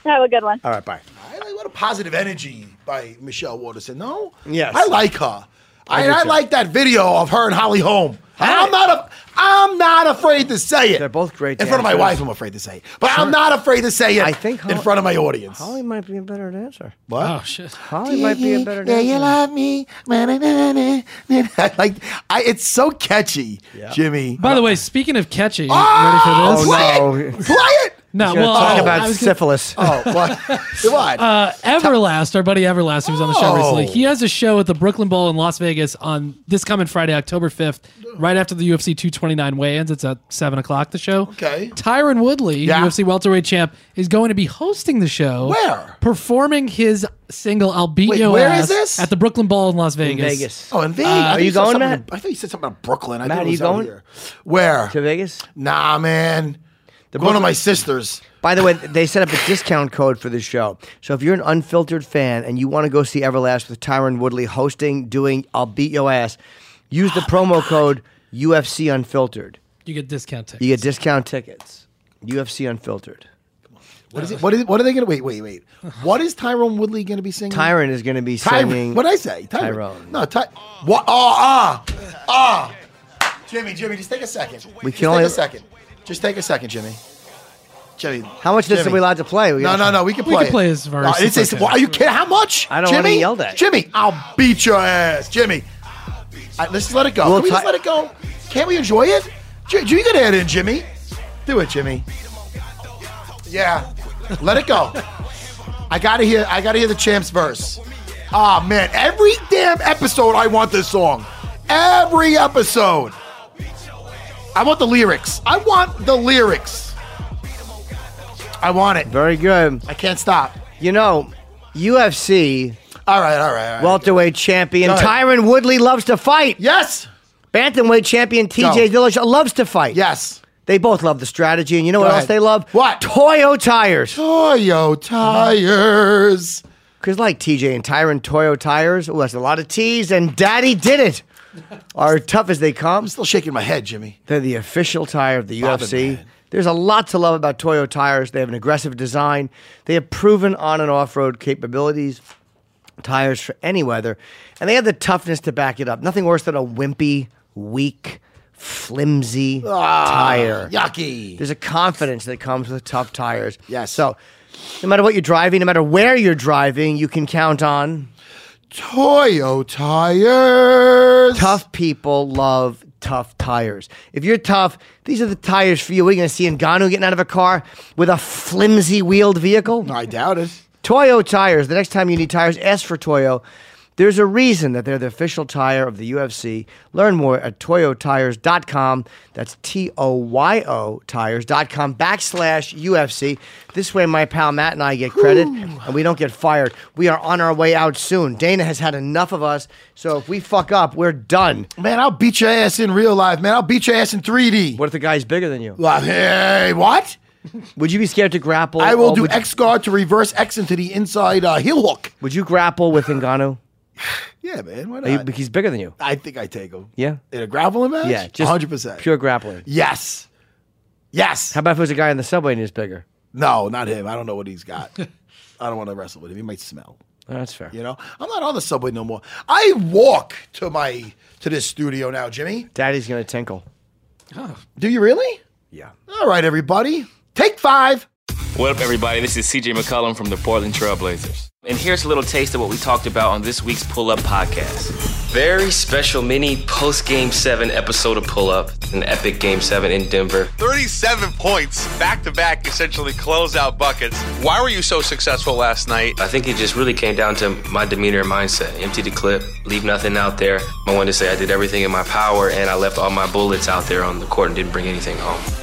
have a good one All right, bye. I like what a positive energy by Michelle Waterson. No, Yes. I like her. I, do I, like that video of her and Holly Holm. And I'm not a, I'm not afraid to say it. They're both great In front of my wife, I'm afraid to say it, but I'm not afraid to say it. I think in front of my audience. Holly might be a better dancer. What? Oh shit! Holly might be a better dancer. Yeah, you love me. I [LAUGHS] like, I, it's so catchy, Jimmy. By the way, speaking of catchy, Oh, ready for ah, this? play oh, no. it, play it. No, We're gonna well, talk I about gonna- syphilis. Oh, what? [LAUGHS] what? Uh, Everlast, our buddy Everlast, who was on the show Oh. recently, he has a show at the Brooklyn Bowl in Las Vegas on this coming Friday, October 5th, right after the UFC 229 weigh-ins. It's at 7 o'clock, the show. Okay. Tyron Woodley, Yeah. UFC welterweight champ, is going to be hosting the show. Where? Performing his single I'll Beat Wait, Your where Ass is this? at the Brooklyn Bowl in Las Vegas. Vegas. Oh, in Vegas. Uh, are you going, something- Matt? I thought you said something about Brooklyn. I Matt, thought it are was you going? here. Where? To Vegas? Nah, man. Going of my sister's. By the way, they set up a discount code for this show. So if you're an unfiltered fan and you want to go see Everlast with Tyron Woodley hosting, doing I'll Beat Your Ass, use the promo code UFC Unfiltered. You get discount tickets. You get discount tickets. UFC Unfiltered. What is it? What is? What are they going to? Wait, wait, wait. [LAUGHS] What is Tyrone Woodley going to be singing? Tyron is going to be Tyrone. singing. What did I say? Tyrone. No, Ty. What? Oh, ah, ah. Jimmy, Jimmy, just take a second. We Just can only- take a second. Just take a second, Jimmy. Jimmy. How much of this Jimmy. are we allowed to play? We No, no, no. We can play. We play. can play it. his verse. No, it's, It's it's, okay. are you kidding? How much? I don't wanna Jimmy, yelled at. Jimmy, I'll beat your ass, Jimmy. All right, let's just let it go. We'll Can we just let it go? Can't we enjoy it? J- you get it in, Jimmy. Do it, Jimmy. Yeah, let it go. I gotta hear. I gotta hear the champs verse. Ah man, every damn episode I want this song. Every episode. I want the lyrics. I want the lyrics. I want it. Very good. I can't stop. You know, UFC All right, all right, all right. welterweight champion Go ahead. Tyron Woodley loves to fight. yes, Bantamweight champion TJ. Dillashaw loves to fight. yes. They both love the strategy, and you know what ahead. else they love? What? Toyo tires. Toyo tires. Because like TJ and Tyron, Toyo tires. Oh, that's a lot of T's, and Daddy did it. Are tough as they come. I'm still shaking my head, Jimmy. They're the official tire of the UFC. Man. There's a lot to love about Toyo tires. They have an aggressive design. They have proven on and off road capabilities. Tires for any weather, and they have the toughness to back it up. Nothing worse than a wimpy, weak, flimsy ah, tire. Yucky. There's a confidence that comes with tough tires. Yes. So, no matter what you're driving, no matter where you're driving, you can count on Toyo tires. tough people love tough tires. If you're tough, these are the tires for you. What are you going to see Ngannou getting out of a car with a flimsy wheeled vehicle? I doubt it. Toyo tires. The next time you need tires, ask for Toyo. There's a reason that they're the official tire of the UFC. Learn more at toyotires.com. That's T O Y O tires.com backslash UFC. This way, my pal Matt and I get credit and we don't get fired. We are on our way out soon. Dana has had enough of us. So if we fuck up, we're done. Man, I'll beat your ass in real life, man. I'll beat your ass in 3D. What if the guy's bigger than you? Well, hey, what? Would you be scared to grapple? I will do X guard to reverse X into the inside uh, heel hook. Would you grapple with Ngannou? Yeah, man. Why not? he's bigger than you. I think I take him. Yeah. In a grappling match? Yeah, just 100%. pure grappling. Yes. Yes. How about if it was a guy in the subway and he's bigger? No, not him. I don't know what he's got. [LAUGHS] I don't want to wrestle with him. He might smell. Oh, that's fair. You know, I'm not on the subway no more. I walk to my to this studio now, Jimmy. Daddy's gonna tinkle. Do you really? Yeah. All right, everybody. Take five. What up, everybody? This is CJ McCollum from the Portland Trailblazers. And here's a little taste of what we talked about on this week's Pull Up podcast. Very special mini post Game 7 episode of Pull Up, an epic Game 7 in Denver. 37 points back to back, essentially closeout buckets. Why were you so successful last night? I think it just really came down to my demeanor and mindset. Empty the clip, leave nothing out there. I wanted to say I did everything in my power and I left all my bullets out there on the court and didn't bring anything home.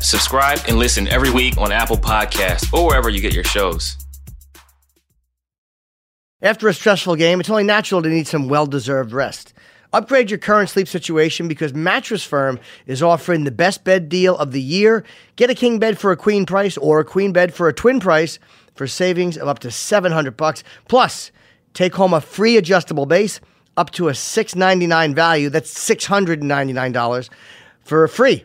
subscribe and listen every week on Apple Podcasts or wherever you get your shows. After a stressful game, it's only natural to need some well deserved rest. Upgrade your current sleep situation because Mattress Firm is offering the best bed deal of the year. Get a king bed for a queen price or a queen bed for a twin price for savings of up to 700 bucks. Plus, take home a free adjustable base up to a 699 value. That's $699 for free.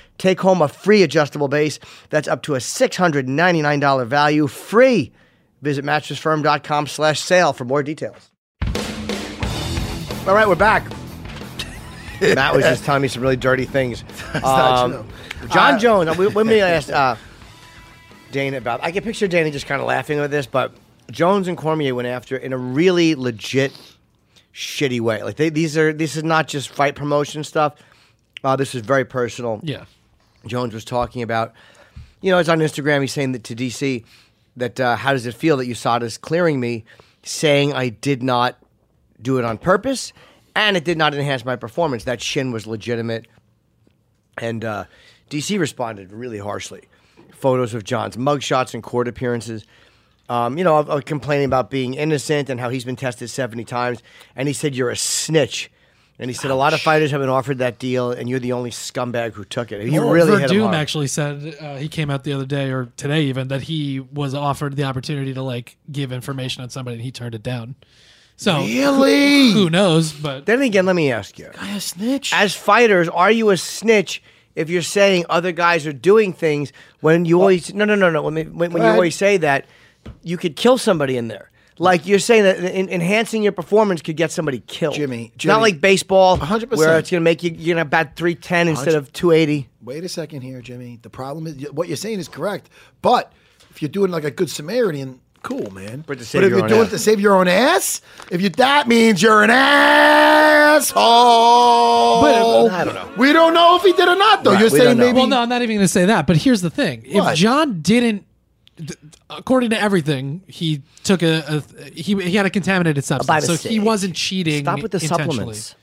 Take home a free adjustable base that's up to a $699 value, free. Visit mattressfirm.com slash sale for more details. All right, we're back. [LAUGHS] Matt was just telling me some really dirty things. [LAUGHS] Um. John Uh, Jones, we, let me [LAUGHS] ask uh, Dana about I can picture Dana just kind of laughing with this, but Jones and Cormier went after it in a really legit shitty way. Like they, these are this is not just fight promotion stuff. Uh, this is very personal. Yeah. Jones was talking about, you know, it's on Instagram. He's saying that to DC that uh, how does it feel that USADA is clearing me, saying I did not do it on purpose and it did not enhance my performance. That shin was legitimate. And uh, DC responded really harshly. Photos of John's mugshots and court appearances. Um, you know, of, of complaining about being innocent and how he's been tested 70 times. And he said, You're a snitch. And he said, A lot of fighters have been offered that deal, and you're the only scumbag who took it. He Well, really Werdum actually said uh, he came out the other day or today even that he was offered the opportunity to like give information on somebody and he turned it down. So Really? who, who knows? But Then again, let me ask you. I a snitch. As fighters, are you a snitch if you're saying other guys are doing things when you always no no no no when, when, when you ahead. always say that you could kill somebody in there. Like you're saying that en- enhancing your performance could get somebody killed. Jimmy, Jimmy, not like baseball, 100%. where it's gonna make you you're gonna bat three ten instead of two eighty. Wait a second here, Jimmy. The problem is what you're saying is correct, but if you're doing like a good Samaritan, cool, man. But to But if your you're own doing ass. it to save your own ass, if you that means you're an asshole. But- I don't know. We don't know if he did or not, though. Right, you're saying maybe. well, no, I'm not even going to say that. But here's the thing: What? if John didn't, th- according to everything, he took a, a he he had a contaminated substance, so he wasn't cheating. Stop with the supplements.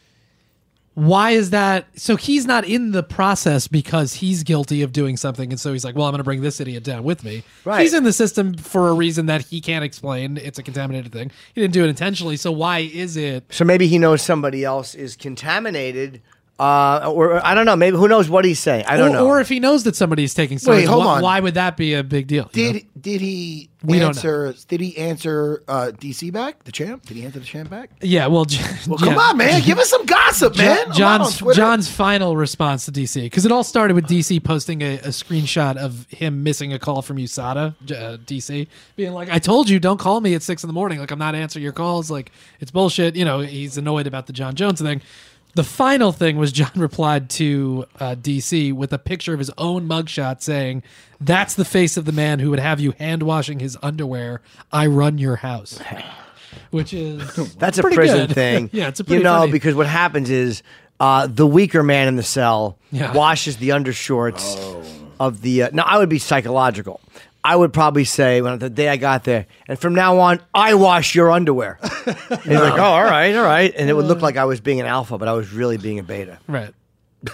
Why is that? So he's not in the process because he's guilty of doing something, and so he's like, "Well, I'm going to bring this idiot down with me." Right. He's in the system for a reason that he can't explain. It's a contaminated thing. He didn't do it intentionally. So why is it? So maybe he knows somebody else is contaminated Uh, or I don't know. Maybe who knows what he's saying. I don't or, know. Or if he knows that somebody's taking steroids, Wait, hold wh- on. why would that be a big deal? you know? Did he We answer? Did he answer uh, DC back? The champ? Did he answer the champ back? Yeah, well, J- Well, yeah. come on, man, give us some gossip, Jo- man. I'm not on John's John's final response to DC because it all started with DC posting a, a screenshot of him missing a call from USADA, uh, DC, being like, "I told you, don't call me at six in the morning. Like I'm not answering your calls. Like it's bullshit." You know, he's annoyed about the John Jones thing. The final thing was John [LAUGHS] replied to uh, DC with a picture of his own mugshot saying, "That's the face of the man who would have you hand washing his underwear. I run your house." [LAUGHS] Which is That's a prison good. thing. [LAUGHS] yeah, it's a you know funny- because what happens is uh, the weaker man in the cell Yeah. washes the undershorts Oh. of the. Uh, now I would be psychological. I would probably say when the day I got there, and from now on, I wash your underwear. [LAUGHS] and he's like, oh, all right, all right, and it would look like I was being an alpha, but I was really being a beta. right.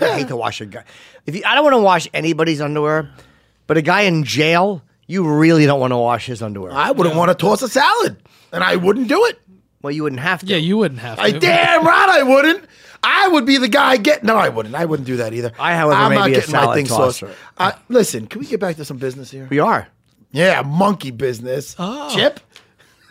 I hate to wash a guy. If you, I don't want to wash anybody's underwear, but a guy in jail, you really don't want to wash his underwear. I wouldn't want to toss a salad, and I wouldn't do it. well, you wouldn't have to. Yeah, you wouldn't have to. I damn right I wouldn't. I would be the guy get. No, I wouldn't. I wouldn't do that either. I, however, I'm may not be a getting my salad thing tosser. sauce. Uh, listen, can we get back to some business here? We are. Yeah, monkey business. Oh. Chip.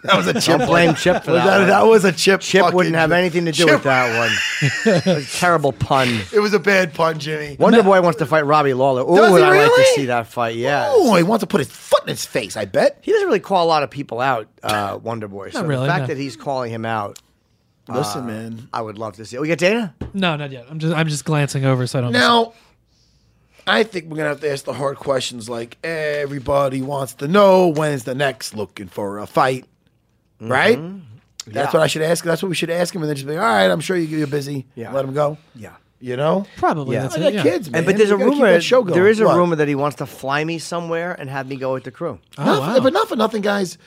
That was a [LAUGHS] chip. Don't blame Chip for Was that. one. that was a chip. Chip wouldn't have anything to do Chip- with that one. [LAUGHS] A terrible pun. It was a bad pun, Jimmy. Wonder Boy wants to fight Robbie Lawler. Oh, Does he would I like to see that fight? Yeah. Oh, he wants to put his foot in his face. I bet. He doesn't really call a lot of people out, uh, Wonder Boy. So Not really, the fact no. that he's calling him out, Listen, man. I would love to see. it. We got Dana. No, not yet. I'm just I'm just glancing over so I don't. miss Now, I think we're gonna have to ask the hard questions. Like everybody wants to know when's the next looking for a fight, right? That's Mm-hmm. Yeah. what I should ask. That's what we should ask him, and then just be all right. I'm sure you- you're busy. Yeah. Let him go. Yeah. You know. probably Yeah. that's I it. got yeah. kids, man. And but there's You a gotta keep rumor. that show going. There is a What? rumor that he wants to fly me somewhere and have me go with the crew. Oh, Not- wow. But not for nothing, guys.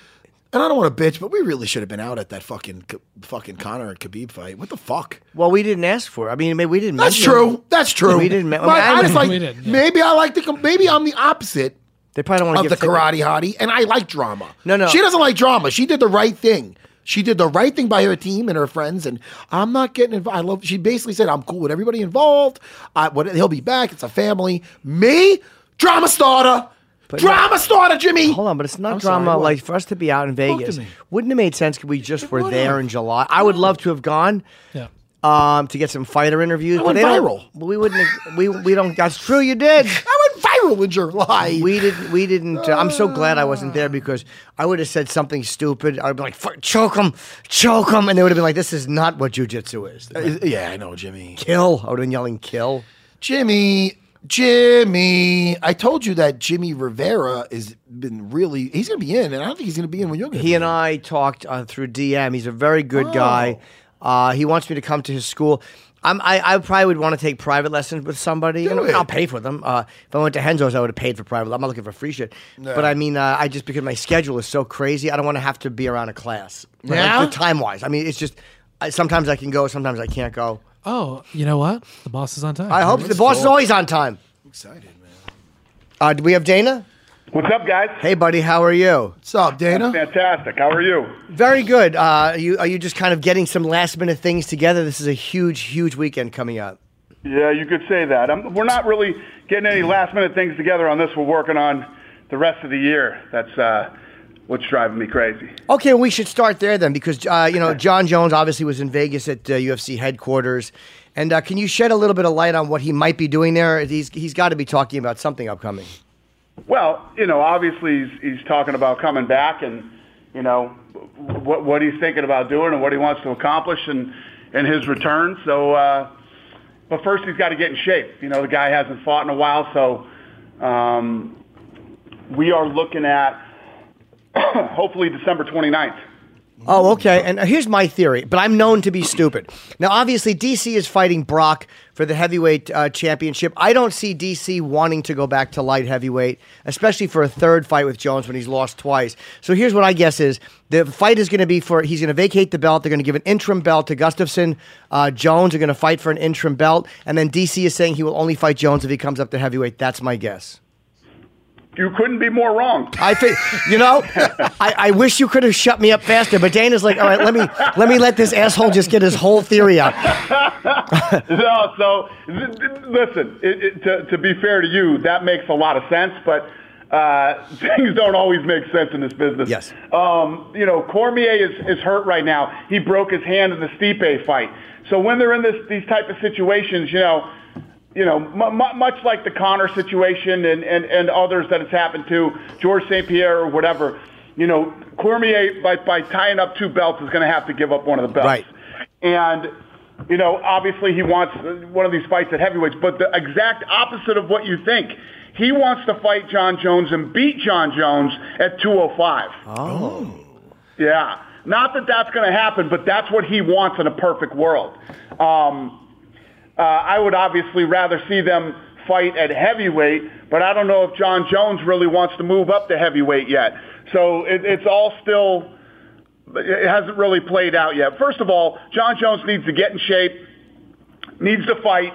And I don't want to bitch, but we really should have been out at that fucking fucking Conor and Khabib fight. What the fuck? Well, we didn't ask for. it. I mean, maybe we didn't. That's mention true. it. That's true. We didn't. ma- But I, I, mean, was like, yeah. maybe I like the. Maybe I'm the opposite they probably don't want of to the give karate hottie, and I like drama. No, no. She doesn't like drama. She did the right thing. She did the right thing by her team and her friends, and I'm not getting involved. I love. She basically said, "I'm cool with everybody involved. I, what, he'll be back. It's a family. Me, drama starter, drama starter, Jimmy. Hold on, but it's not I'm drama. sorry, like for us to be out in Vegas, wouldn't have made sense if we just were would there have. in July. I would love to have gone. Yeah. Um, to get some fighter interviews, I but went they don't- viral. We wouldn't. We we don't. That's true. You did. [LAUGHS] I went viral in July. We didn't. We didn't. Uh, I'm so glad I wasn't there because I would have said something stupid. I'd be like, "Choke him, choke him," and they would have been like, "This is not what jujitsu is." Uh, yeah, I know, Jimmy. Kill. I would have been yelling, "Kill." Jimmy, Jimmy. I told you that Jimmy Rivera has been really. He's going to be in, and I don't think he's going to be in when you're going to. He and I talked uh, through DM. He's a very good guy. Uh, he wants me to come to his school. I'm, I, I probably would want to take private lessons with somebody. Do and it. I'll pay for them. Uh, if I went to Renzo's, I would have paid for private. I'm not looking for free shit. But I mean, uh, I just because my schedule is so crazy, I don't want to have to be around a class. Like, Yeah? the time wise. I mean, it's just I, sometimes I can go, sometimes I can't go. Oh, you know what? The boss is on time. I hope the boss is always on time. excited, man. Uh, do we have Dana? What's up, guys? Hey, buddy, how are you? What's up, Dana? Fantastic. How are you? Very good. Uh, are you are you just kind of getting some last minute things together? This is a huge, huge weekend coming up. Yeah, you could say that. Um we're not really getting any last minute things together on this. We're working on the rest of the year. That's uh, what's driving me crazy. Okay, we should start there then, because uh, you know John Jones obviously was in Vegas at uh, UFC headquarters, and uh, can you shed a little bit of light on what he might be doing there? He's he's got to be talking about something upcoming. Well, you know, obviously he's, he's talking about coming back and, you know, what, what he's thinking about doing and what he wants to accomplish in, in his return. So, uh, but first he's got to get in shape. You know, the guy hasn't fought in a while, so um, we are looking at [COUGHS] hopefully December 29th. Oh, okay. And here's my theory, but I'm known to be stupid. Now, obviously, DC is fighting Brock for the heavyweight uh, championship. I don't see DC wanting to go back to light heavyweight, especially for a third fight with Jones when he's lost twice. So here's what I guess is the fight is going to be for he's going to vacate the belt. They're going to give an interim belt to Gustafsson. Uh, Jones are going to fight for an interim belt, and then DC is saying he will only fight Jones if he comes up to heavyweight. That's my guess. You couldn't be more wrong. I think you know. I, I wish you could have shut me up faster, but Dana's like, all right, let me let me let this asshole just get his whole theory out. [LAUGHS] no, so th- th- listen. It, it, to, to be fair to you, that makes a lot of sense, but uh, [LAUGHS] things don't always make sense in this business. Yes. Um, you know, Cormier is, is hurt right now. He broke his hand in the Stipe fight. So when they're in this these type of situations, you know, you know, m- m- much like the Conor situation and, and, and others that it's happened to, George St. Pierre or whatever, you know, Cormier, by, by tying up two belts, is going to have to give up one of the belts. Right. And, you know, obviously he wants one of these fights at heavyweights, but the exact opposite of what you think. He wants to fight John Jones and beat John Jones at 205. Oh. Yeah. Not that that's going to happen, but that's what he wants in a perfect world. Um, uh, I would obviously rather see them fight at heavyweight, but I don't know if John Jones really wants to move up to heavyweight yet. So it, it's all still, it hasn't really played out yet. First of all, John Jones needs to get in shape, needs to fight,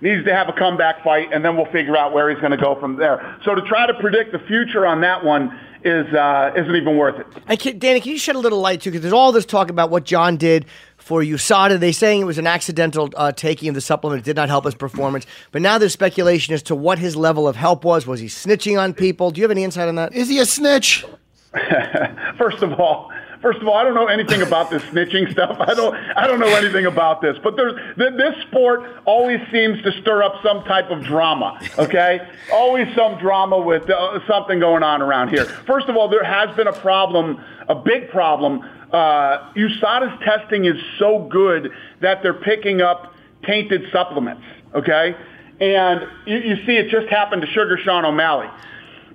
needs to have a comeback fight, and then we'll figure out where he's going to go from there. So to try to predict the future on that one is uh, isn't even worth it. And can, Danny, can you shed a little light too? Because there's all this talk about what John did for USADA. They saying it was an accidental uh, taking of the supplement. It did not help his performance. But now there's speculation as to what his level of help was. Was he snitching on people? Do you have any insight on that? Is he a snitch? [LAUGHS] first of all, first of all, I don't know anything about this snitching stuff. I don't, I don't know anything about this. But there's th- this sport always seems to stir up some type of drama. Okay, always some drama with uh, something going on around here. First of all, there has been a problem, a big problem. Uh, USADA's testing is so good that they're picking up tainted supplements. Okay, and you, you see it just happened to Sugar Sean O'Malley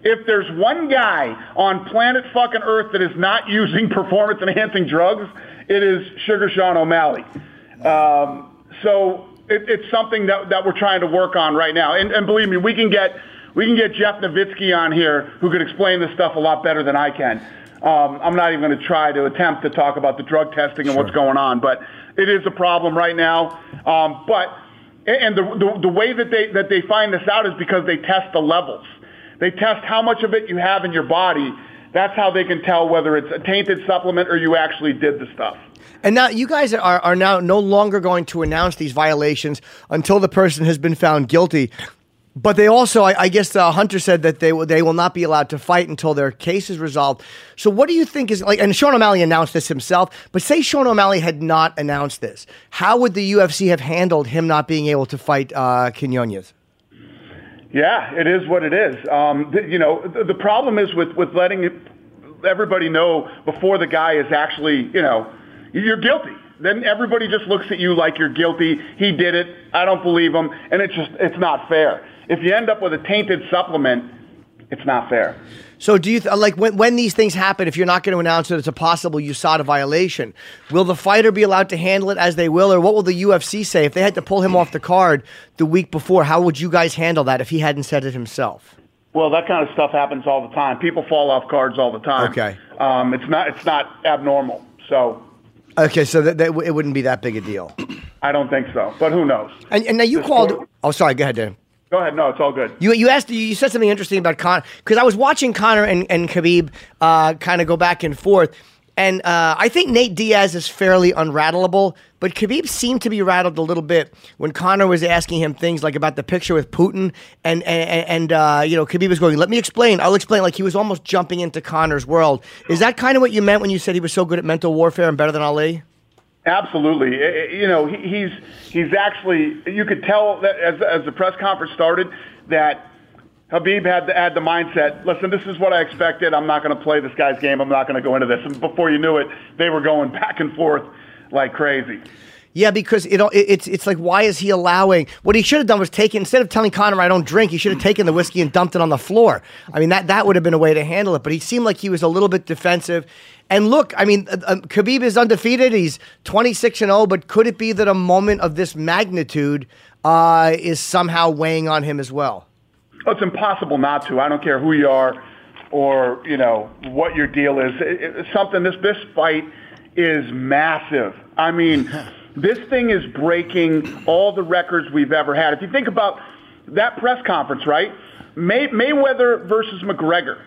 if there's one guy on planet fucking Earth that is not using [LAUGHS] performance enhancing drugs, it is Sugar Sean O'Malley. Um, so it, it's something that, that we're trying to work on right now. And, and believe me, we can get we can get Jeff Novitzky on here who could explain this stuff a lot better than I can. Um, I'm not even going to try to attempt to talk about the drug testing and what's going on, but it is a problem right now. Um, but and the, the the way that they that they find this out is because they test the levels. They test how much of it you have in your body. That's how they can tell whether it's a tainted supplement or you actually did the stuff. And now you guys are, are now no longer going to announce these violations until the person has been found guilty. But they also, I, I guess, uh, Hunter said that they will they will not be allowed to fight until their case is resolved. So, what do you think is like? And Sean O'Malley announced this himself. But say Sean O'Malley had not announced this, how would the UFC have handled him not being able to fight uh? Yeah, it is what it is. Um, th- you know, th- the problem is with, with letting everybody know before the guy is actually, you know, you're guilty. Then everybody just looks at you like you're guilty. He did it. I don't believe him. And it's just, it's not fair. If you end up with a tainted supplement, it's not fair. So, do you th- like when, when these things happen? If you're not going to announce that it's a possible USADA violation, will the fighter be allowed to handle it as they will, or what will the UFC say if they had to pull him off the card the week before? How would you guys handle that if he hadn't said it himself? Well, that kind of stuff happens all the time. People fall off cards all the time. Okay. Um, it's not, it's not abnormal. So Okay, so that, that it wouldn't be that big a deal. I don't think so. But who knows? And, and now you This called. Oh, sorry. Go ahead, Dan. Go ahead. No, it's all good. You you asked you said something interesting about Conor because I was watching Conor and and Khabib uh, kind of go back and forth, and uh, I think Nate Diaz is fairly unrattleable, but Khabib seemed to be rattled a little bit when Conor was asking him things like about the picture with Putin, and and, and uh, you know Khabib was going, "Let me explain. I'll explain." Like he was almost jumping into Conor's world. Is that kind of what you meant when you said he was so good at mental warfare and better than Ali? Absolutely. I- I- You know, he's he's actually. You could tell that as as the press conference started that Khabib had the, had the mindset. Listen, this is what I expected. I'm not going to play this guy's game. I'm not going to go into this. And before you knew it, they were going back and forth like crazy. Yeah, because it, it it's it's like why is he allowing? What he should have done was take instead of telling Conor I don't drink, he should have mm. taken the whiskey and dumped it on the floor. I mean that that would have been a way to handle it. But he seemed like he was a little bit defensive. And look, I mean, uh, uh, Khabib is undefeated. He's twenty six and zero. But could it be that a moment of this magnitude uh, is somehow weighing on him as well? Oh, It's impossible not to. I don't care who you are or, you know, what your deal is. It, it- something, this, this fight is massive. I mean, [LAUGHS] this thing is breaking all the records we've ever had. If you think about that press conference, right? May, Mayweather versus McGregor.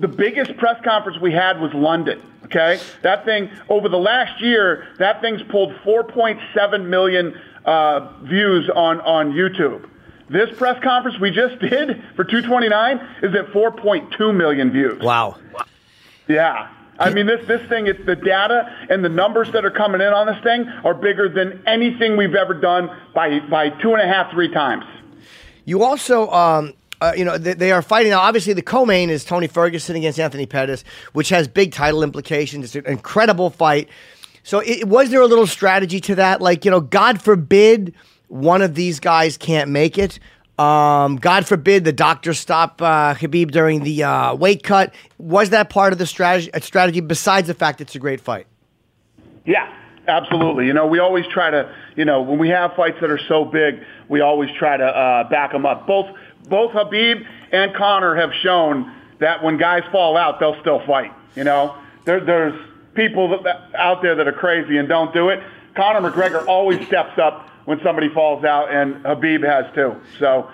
The biggest press conference we had was London. Okay, that thing over the last year, that thing's pulled 4.7 million uh, views on on YouTube. This press conference we just [LAUGHS] did for 229 is at 4.2 million views. Wow. Yeah. I mean, this this thing, it's the data and the numbers that are coming in on this thing are bigger than anything we've ever done by by two and a half, three times. You also, um, uh, you know, they, they are fighting now. Obviously, the co-main is Tony Ferguson against Anthony Pettis, which has big title implications. It's an incredible fight. So, it, was there a little strategy to that? Like, you know, God forbid one of these guys can't make it. Um, God forbid the doctors stop uh, Khabib during the uh, weight cut. Was that part of the strategy? Strategy besides the fact it's a great fight. Yeah, absolutely. You know, we always try to. You know, when we have fights that are so big, we always try to uh, back them up. Both both Khabib and Conor have shown that when guys fall out, they'll still fight. You know, there, there's people that, out there that are crazy and don't do it. Conor McGregor always steps up when somebody falls out, and Khabib has too. So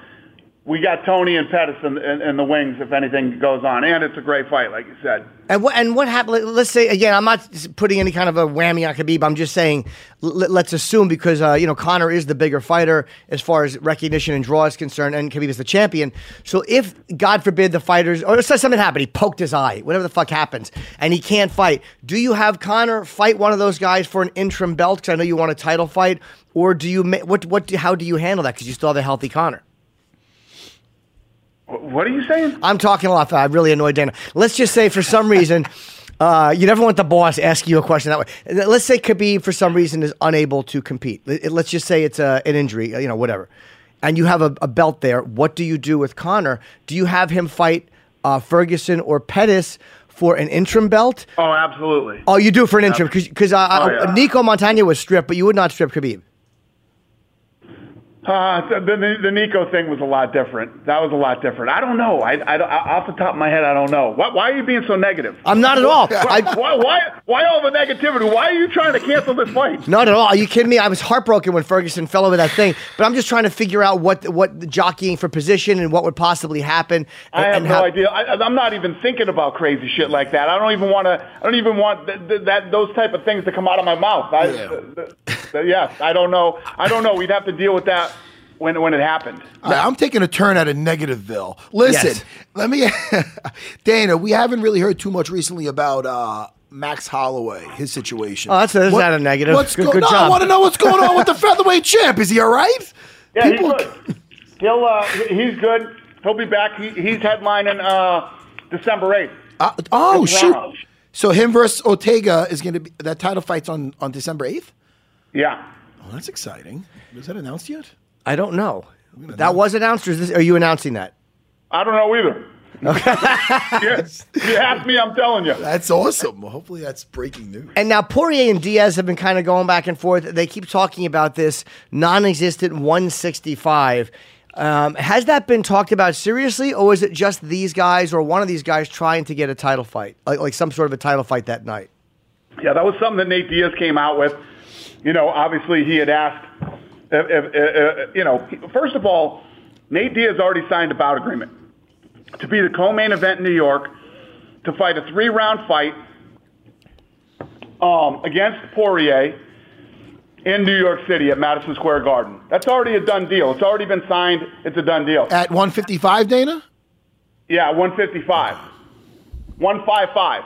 we got Tony and Pettis in, in, in, the wings if anything goes on, and it's a great fight, like you said. And what and what happened? Let's say again, I'm not putting any kind of a whammy on Khabib. I'm just saying, let's assume because uh, you know Conor is the bigger fighter as far as recognition and draw is concerned, and Khabib is the champion. So if God forbid the fighters or something happened, he poked his eye, whatever the fuck happens, and he can't fight, do you have Conor fight one of those guys for an interim belt? Because I know you want a title fight, or do you what what how do you handle that? Because you still have a healthy Conor. What are you saying? I'm talking a lot. I really annoyed Dana. Let's just say for some reason, [LAUGHS] uh, you never want the boss asking you a question that way. Let's say Khabib for some reason is unable to compete. Let's just say it's a, an injury, you know, whatever. And you have a, a, belt there. What do you do with Conor? Do you have him fight uh, Ferguson or Pettis for an interim belt? Oh, absolutely. Oh, you do for an interim because uh, oh, yeah. Nicco Montaño was stripped, but you would not strip Khabib. Uh, the, the, the Nicco thing was a lot different. That was a lot different. I don't know. I, I, off the top of my head, I don't know. Why, why are you being so negative? I'm not at all. why, why, why, why, all the negativity? Why are you trying to cancel this fight? Not at all. Are you kidding me? I was heartbroken when Ferguson fell over that thing. But I'm just trying to figure out what what jockeying for position and what would possibly happen. I have no how, idea. I, am not even thinking about crazy shit like that. I don't even want to. I don't even want th- th- that those type of things to come out of my mouth. I, yeah. Th- yeah, I don't know. I don't know. We'd have to deal with that when when it happened. Right, I'm taking a turn at a Negativeville. Listen, yes. let me, [LAUGHS] Dana. We haven't really heard too much recently about uh, Max Holloway, his situation. Oh, that's, that's what, not a negative. What's good, go- good no, job. I want to know what's going on with the [LAUGHS] featherweight champ. Is he all right? Yeah, People... he's good. He'll uh, he's good. He'll be back. He, he's headlining uh, December eighth. Uh, oh shoot! So him versus Ortega is going to be that title fight's on on December eighth. Yeah. Oh, that's exciting. Was that announced yet? I don't know. That was announced, or is this, are you announcing that? I don't know either. Okay. [LAUGHS] yes. You asked me, I'm telling you. That's awesome. Well, hopefully that's breaking news. And now Poirier and Diaz have been kind of going back and forth. They keep talking about this non-existent 165. Um, has that been talked about seriously, or is it just these guys or one of these guys trying to get a title fight, like, like some sort of a title fight that night? Yeah, that was something that Nate Diaz came out with. You know, obviously he had asked if, if, if, you know, first of all, Nate Diaz already signed a bout agreement to be the co-main event in New York, to fight a three-round fight um, against Poirier in New York City at Madison Square Garden. That's already a done deal. It's already been signed. It's a done deal. At 155, Dana? Yeah, 155. 155.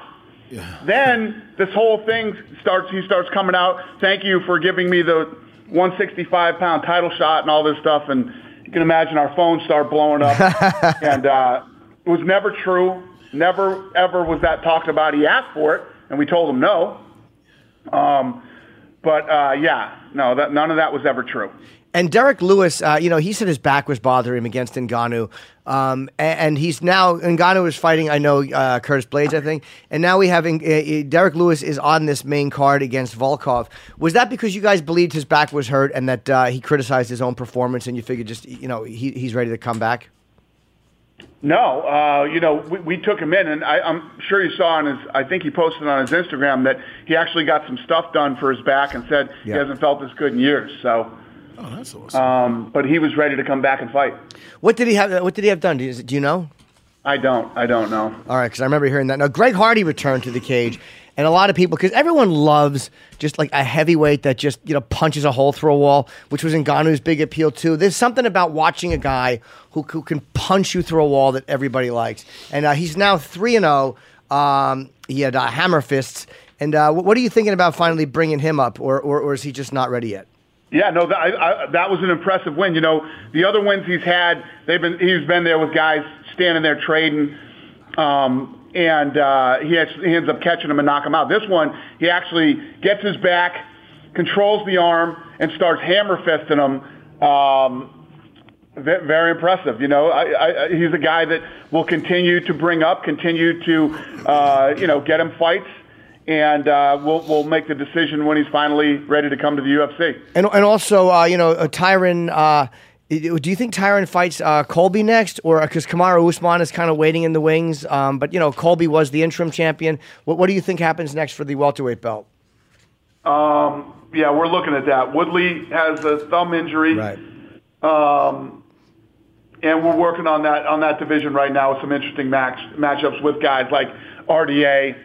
Yeah. Then this whole thing starts. He starts coming out. Thank you for giving me the 165 pound title shot and all this stuff. And you can imagine our phones start blowing up. [LAUGHS] and uh, it was never true. Never, ever was that talked about. He asked for it, and we told him no. Um, but uh, yeah, no, that, none of that was ever true. And Derrick Lewis, uh, you know, he said his back was bothering him against Ngannou. Um, and, and, he's now, Ngannou is fighting, I know, uh, Curtis Blaydes, I think. And now we have, uh, uh, Derrick Lewis is on this main card against Volkov. Was that because you guys believed his back was hurt and that uh, he criticized his own performance and you figured just, you know, he, he's ready to come back? No, uh, you know, we, we took him in, and I, I'm sure you saw on his. I think he posted on his Instagram that he actually got some stuff done for his back and said yeah. he hasn't felt this good in years. So, Oh, that's awesome. Um, but he was ready to come back and fight. What did he have? What did he have done? Do you, do you know? I don't. I don't know. All right, because I remember hearing that. Now, Greg Hardy returned to the cage, and a lot of people, because everyone loves just like a heavyweight that just you know punches a hole through a wall, which was in Ngannou's big appeal too. There's something about watching a guy who, who can punch you through a wall that everybody likes, and uh, he's now three and zero. Um, he had uh, hammer fists, and uh, what are you thinking about finally bringing him up, or, or, or is he just not ready yet? Yeah, no, that, I, I, that was an impressive win. You know, the other wins he's had, they've been he's been there with guys standing there trading, um, and uh, he, has, he ends up catching him and knock him out. This one, he actually gets his back, controls the arm, and starts hammer fisting him. Um, very impressive. You know, I, I, he's a guy that will continue to bring up, continue to, uh, you know, get him fights and uh, we'll we'll make the decision when he's finally ready to come to the UFC. And and also, uh, you know, uh, Tyron. Uh, do you think Tyron fights uh, Colby next, or because Kamaru Usman is kind of waiting in the wings? Um, but you know, Colby was the interim champion. What what do you think happens next for the welterweight belt? Um, yeah, we're looking at that. Woodley has a thumb injury, right? Um, and we're working on that on that division right now with some interesting match matchups with guys like RDA.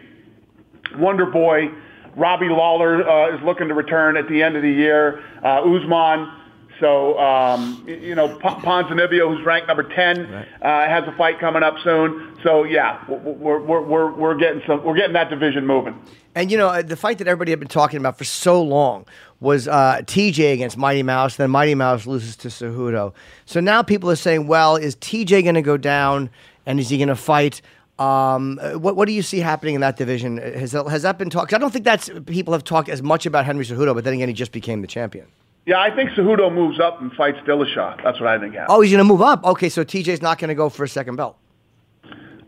Wonder Boy, Robbie Lawler uh, is looking to return at the end of the year. Uh, Usman. So, um, you know, P- Ponzinibbio, who's ranked number 10, uh, has a fight coming up soon. So, yeah, we're, we're, we're, we're, getting some, we're getting that division moving. And, you know, the fight that everybody had been talking about for so long was uh, TJ against Mighty Mouse. Then Mighty Mouse loses to Cejudo. So now people are saying, well, is TJ going to go down and is he going to fight? Um, what what do you see happening in that division? Has that, has that been talked? I don't think that's people have talked as much about Henry Cejudo, but then again, he just became the champion. Yeah, I think Cejudo moves up and fights Dillashaw. That's what I think happens. Oh, he's going to move up. Okay, so TJ's not going to go for a second belt.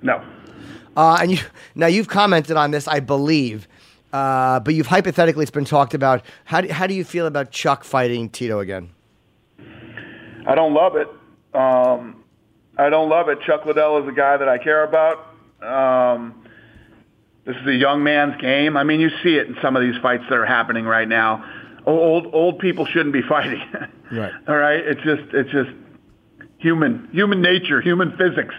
No. Uh, and you now you've commented on this, I believe, uh, but you've hypothetically it's been talked about. How do, how do you feel about Chuck fighting Tito again? I don't love it. Um, I don't love it. Chuck Liddell is a guy that I care about. Um, this is a young man's game. I mean, you see it in some of these fights that are happening right now. Old old people shouldn't be [LAUGHS] fighting. Right. All right. It's just it's just human human nature, human physics.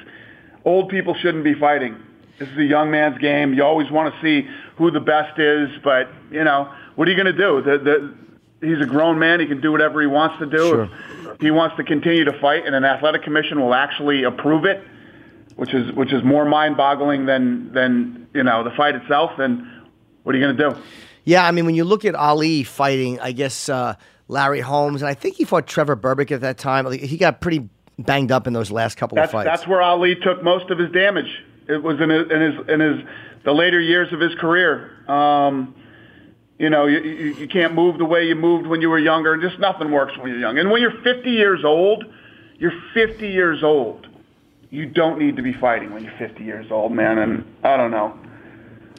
Old people shouldn't be fighting. This is a young man's game. You always want to see who the best is, but you know what are you going to do? The, the, he's a grown man. He can do whatever he wants to do. Sure. If he wants to continue to fight, and an athletic commission will actually approve it, which is which is more mind-boggling than than you know the fight itself. Then what are you going to do? Yeah, I mean, when you look at Ali fighting, I guess uh, Larry Holmes, and I think he fought Trevor Berbick at that time. He got pretty banged up in those last couple That's of fights. that's where Ali took most of his damage. It was in his in his, in his the later years of his career. Um, you know, you, you, you can't move the way you moved when you were younger. and Just nothing works when you're young. And when you're 50 years old, you're 50 years old. You don't need to be fighting when you're 50 years old, man. And I don't know.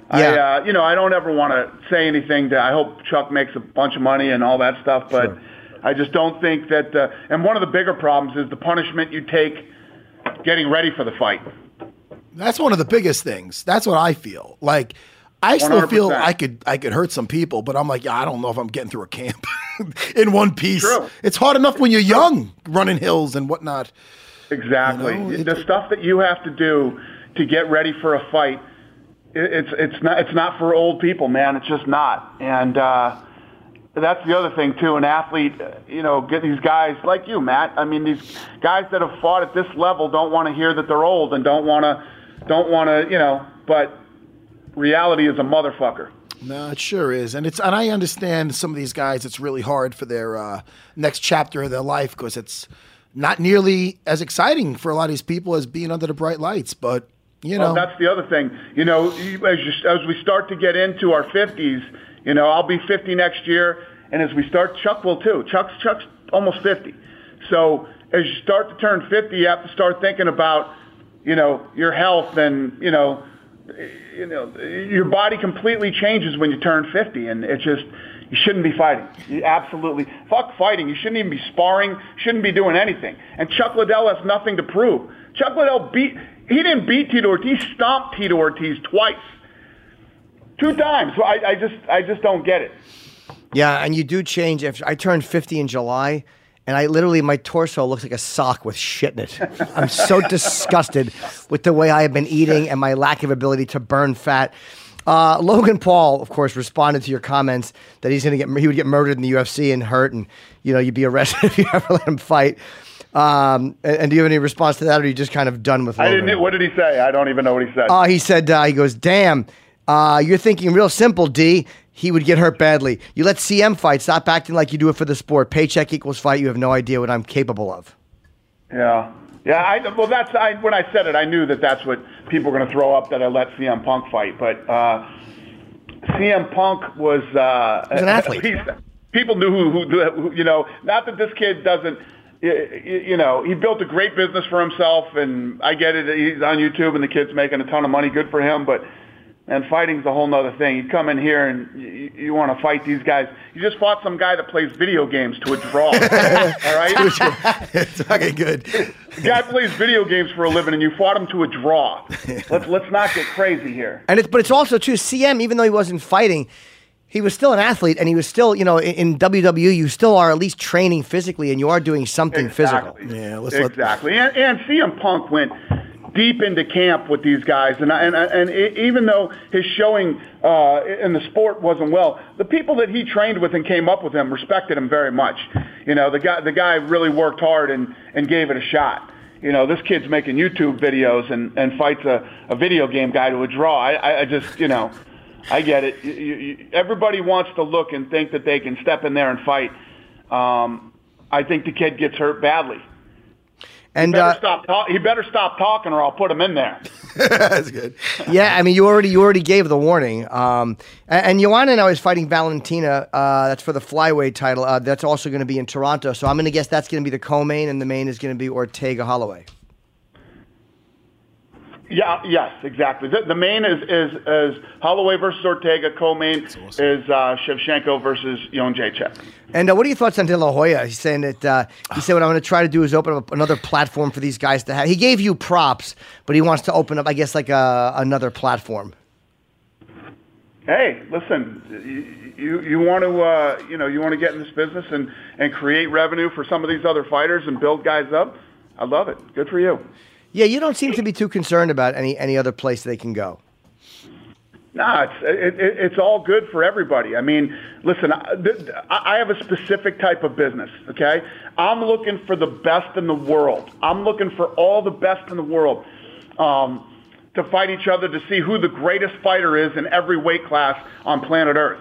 I, Yeah. uh, you know, I don't ever want to say anything. To I hope Chuck makes a bunch of money and all that stuff, but I just don't think that. Uh, and one of the bigger problems is the punishment you take getting ready for the fight. That's one of the biggest things. That's what I feel. Like I still feel 100%. I could I could hurt some people, but I'm like, yeah, I don't know if I'm getting through a camp [LAUGHS] in one piece. True. It's hard enough when you're young, running hills and whatnot. Exactly. You know, it- the stuff that you have to do to get ready for a fight, it, it's it's not it's not for old people, man. It's just not. And uh, that's the other thing too. An athlete, you know, get these guys like you, Matt. I mean, these guys that have fought at this level don't want to hear that they're old and don't want to don't want to, you know. But reality is a motherfucker. No, it sure is, and it's and I understand some of these guys. It's really hard for their uh, next chapter of their life because it's not nearly as exciting for a lot of these people as being under the bright lights. But you know, Well, that's the other thing. You know, as, you, as we start to get into our 50s, you know, I'll be 50 next year, and as we start, Chuck will too. Chuck's Chuck's almost 50. So as you start to turn 50, you have to start thinking about, you know, your health and you know, you know, your body completely changes when you turn 50, and it just. You shouldn't be fighting. You absolutely fuck fighting. You shouldn't even be sparring. Shouldn't be doing anything. And Chuck Liddell has nothing to prove. Chuck Liddell beat. He didn't beat Tito Ortiz. He stomped Tito Ortiz twice, two times. So I, I just, I just don't get it. Yeah, and you do change. If I turned 50 in July, and I literally my torso looks like a sock with shit in it. I'm so [LAUGHS] disgusted with the way I have been eating and my lack of ability to burn fat. Uh, Logan Paul, of course, responded to your comments that he's going to get he would get murdered in the UFC and hurt, and you know you'd be arrested [LAUGHS] if you ever let him fight. Um, and, and do you have any response to that, or are you just kind of done with? I didn't. What did he say? I don't even know what he said. Uh, he said, uh, he goes, damn, uh, you're thinking real simple, D. He would get hurt badly. You let CM fight. Stop acting like you do it for the sport. Paycheck equals fight. You have no idea what I'm capable of. Yeah. Yeah, I, well, that's I, when I said it. I knew that that's what people were going to throw up that I let CM Punk fight. But uh, CM Punk was uh, He's an athlete. people knew who, who, who, you know. Not that this kid doesn't, you know, he built a great business for himself, and I get it. He's on YouTube, and the kid's making a ton of money. Good for him, but. And fighting's a whole nother thing. You come in here and you, you want to fight these guys. You just fought some guy that plays video games to a draw. [LAUGHS] all right? [LAUGHS] it's fucking good. The guy plays video games for a living, and you fought him to a draw. [LAUGHS] Let's let's not get crazy here. And it's, but it's also too, CM, even though he wasn't fighting, he was still an athlete and he was still, you know, in, in WWE, you still are at least training physically and you are doing something physical. Yeah, exactly. And, and CM Punk went deep into camp with these guys, and and and even though his showing uh, in the sport wasn't well, the people that he trained with and came up with him respected him very much. You know, the guy the guy really worked hard and and gave it a shot. You know, this kid's making YouTube videos and and fights a, a video game guy to a draw. I, I, just you know. I get it. You, you- everybody wants to look and think that they can step in there and fight. Um, I think the kid gets hurt badly. And he better uh, stop. Talk- he better stop talking, or I'll put him in there. [LAUGHS] That's good. yeah, I mean, you already you already gave the warning. Um, and, and Joanna now is fighting Valentina. Uh, that's for the flyweight title. Uh, that's also going to be in Toronto. So I'm going to guess that's going to be the co-main, and the main is going to be Ortega Holloway. Yeah. Yes. Exactly. The, the main is is is Holloway versus Ortega. Co-main is uh, Shevchenko versus Jedrzejczyk. And uh, what are your thoughts on De La Hoya? He's saying that uh, he said what I'm going to try to do is open up another platform for these guys to have. He gave you props, but he wants to open up, I guess, like a, another platform. Hey, listen. You you, you want to uh, you know you want to get in this business and and create revenue for some of these other fighters and build guys up. I love it. Good for you. Yeah, you don't seem to be too concerned about any any other place they can go. No, it's it, it, it's all good for everybody. I mean, listen, I, I have a specific type of business. Okay, I'm looking for the best in the world. I'm looking for all the best in the world um, to fight each other to see who the greatest fighter is in every weight class on planet Earth.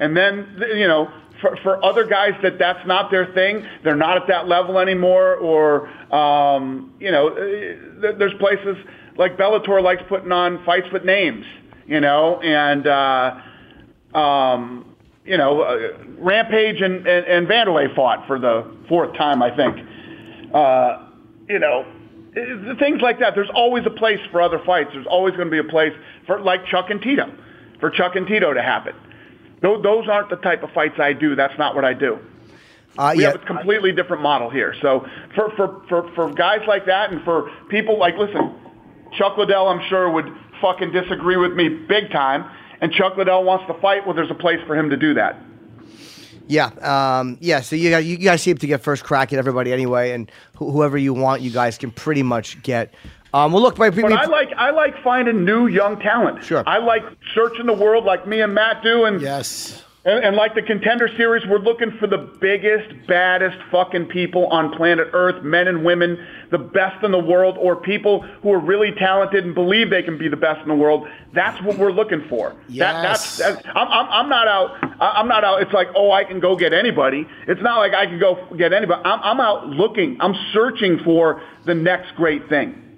And then, you know, for, for other guys that that's not their thing, they're not at that level anymore, or um, you know, uh, there's places like Bellator likes putting on fights with names, you know, and uh, um, you know, uh, Rampage and, and, and Vanderlei fought for the fourth time, I think. Uh, you know, things like that. There's always a place for other fights. There's always going to be a place for like Chuck and Tito, for Chuck and Tito to happen. Those, aren't the type of fights I do. That's not what I do. Uh, we yeah. have a completely different model here. So for, for, for, for guys like that and for people like, listen, Chuck Liddell, I'm sure, would fucking disagree with me big time. And Chuck Liddell wants to fight. Well, there's a place for him to do that. Yeah, um, yeah. So you got you guys seem to get first crack at everybody anyway, and wh- whoever you want, you guys can pretty much get. Um, well, look, my But I like I like finding new young talent. Sure. I like searching the world like me and Matt do, and yes, and, and like the contender series, we're looking for the biggest, baddest fucking people on planet Earth, men and women, the best in the world, or people who are really talented and believe they can be the best in the world. That's what we're looking for. That, that's, that's I'm, I'm, I'm not out. I'm not out. It's like, oh, I can go get anybody. It's not like I can go get anybody. I'm, I'm out looking. I'm searching for the next great thing.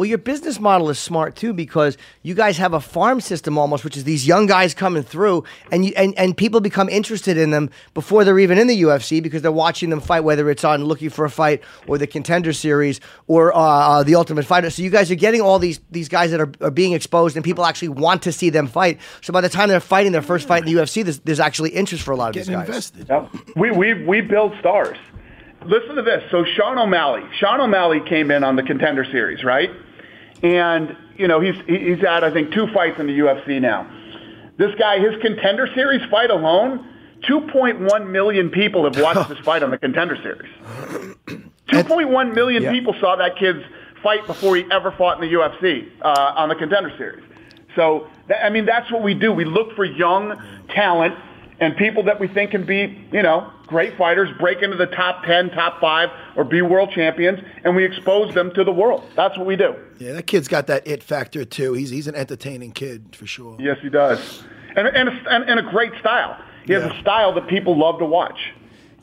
Well, your business model is smart too because you guys have a farm system almost, which is these young guys coming through, and you, and and people become interested in them before they're even in the UFC because they're watching them fight, whether it's on Looking for a Fight or the Contender Series or uh, uh, the Ultimate Fighter. So you guys are getting all these these guys that are, are being exposed, and people actually want to see them fight. So by the time they're fighting their first fight in the UFC, there's, there's actually interest for a lot of these guys. Yep. We, we, we build stars. Listen to this. So Sean O'Malley, Sean O'Malley came in on the contender series, right? And, you know, he's, he's had, I think, two fights in the UFC now. This guy, his contender series fight alone 2.1 million people have watched this fight on the Contender Series. [CLEARS THROAT] 2.1 million Yeah. people saw that kid's fight before he ever fought in the UFC uh, on the Contender Series. So, that, I mean, that's what we do. We look for young talent and people that we think can be, you know, great fighters, break into the top 10, top 5, or be world champions, and we expose them to the world. That's what we do. Yeah, that kid's got that it factor too. He's he's an entertaining kid for sure. Yes, he does. And, and, a, and, and a great style. He has a style that people love to watch.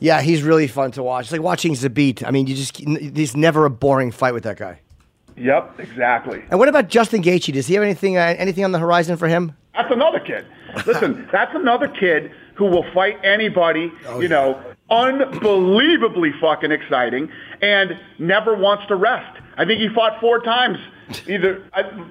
Yeah, he's really fun to watch. It's like watching Zabit. I mean, you just there's never a boring fight with that guy. Yep, exactly. And what about Justin Gaethje? Does he have anything uh, anything on the horizon for him? That's another kid. Listen, that's another kid who will fight anybody, oh, you know, unbelievably fucking exciting and never wants to rest. I think he fought four times [LAUGHS] either I,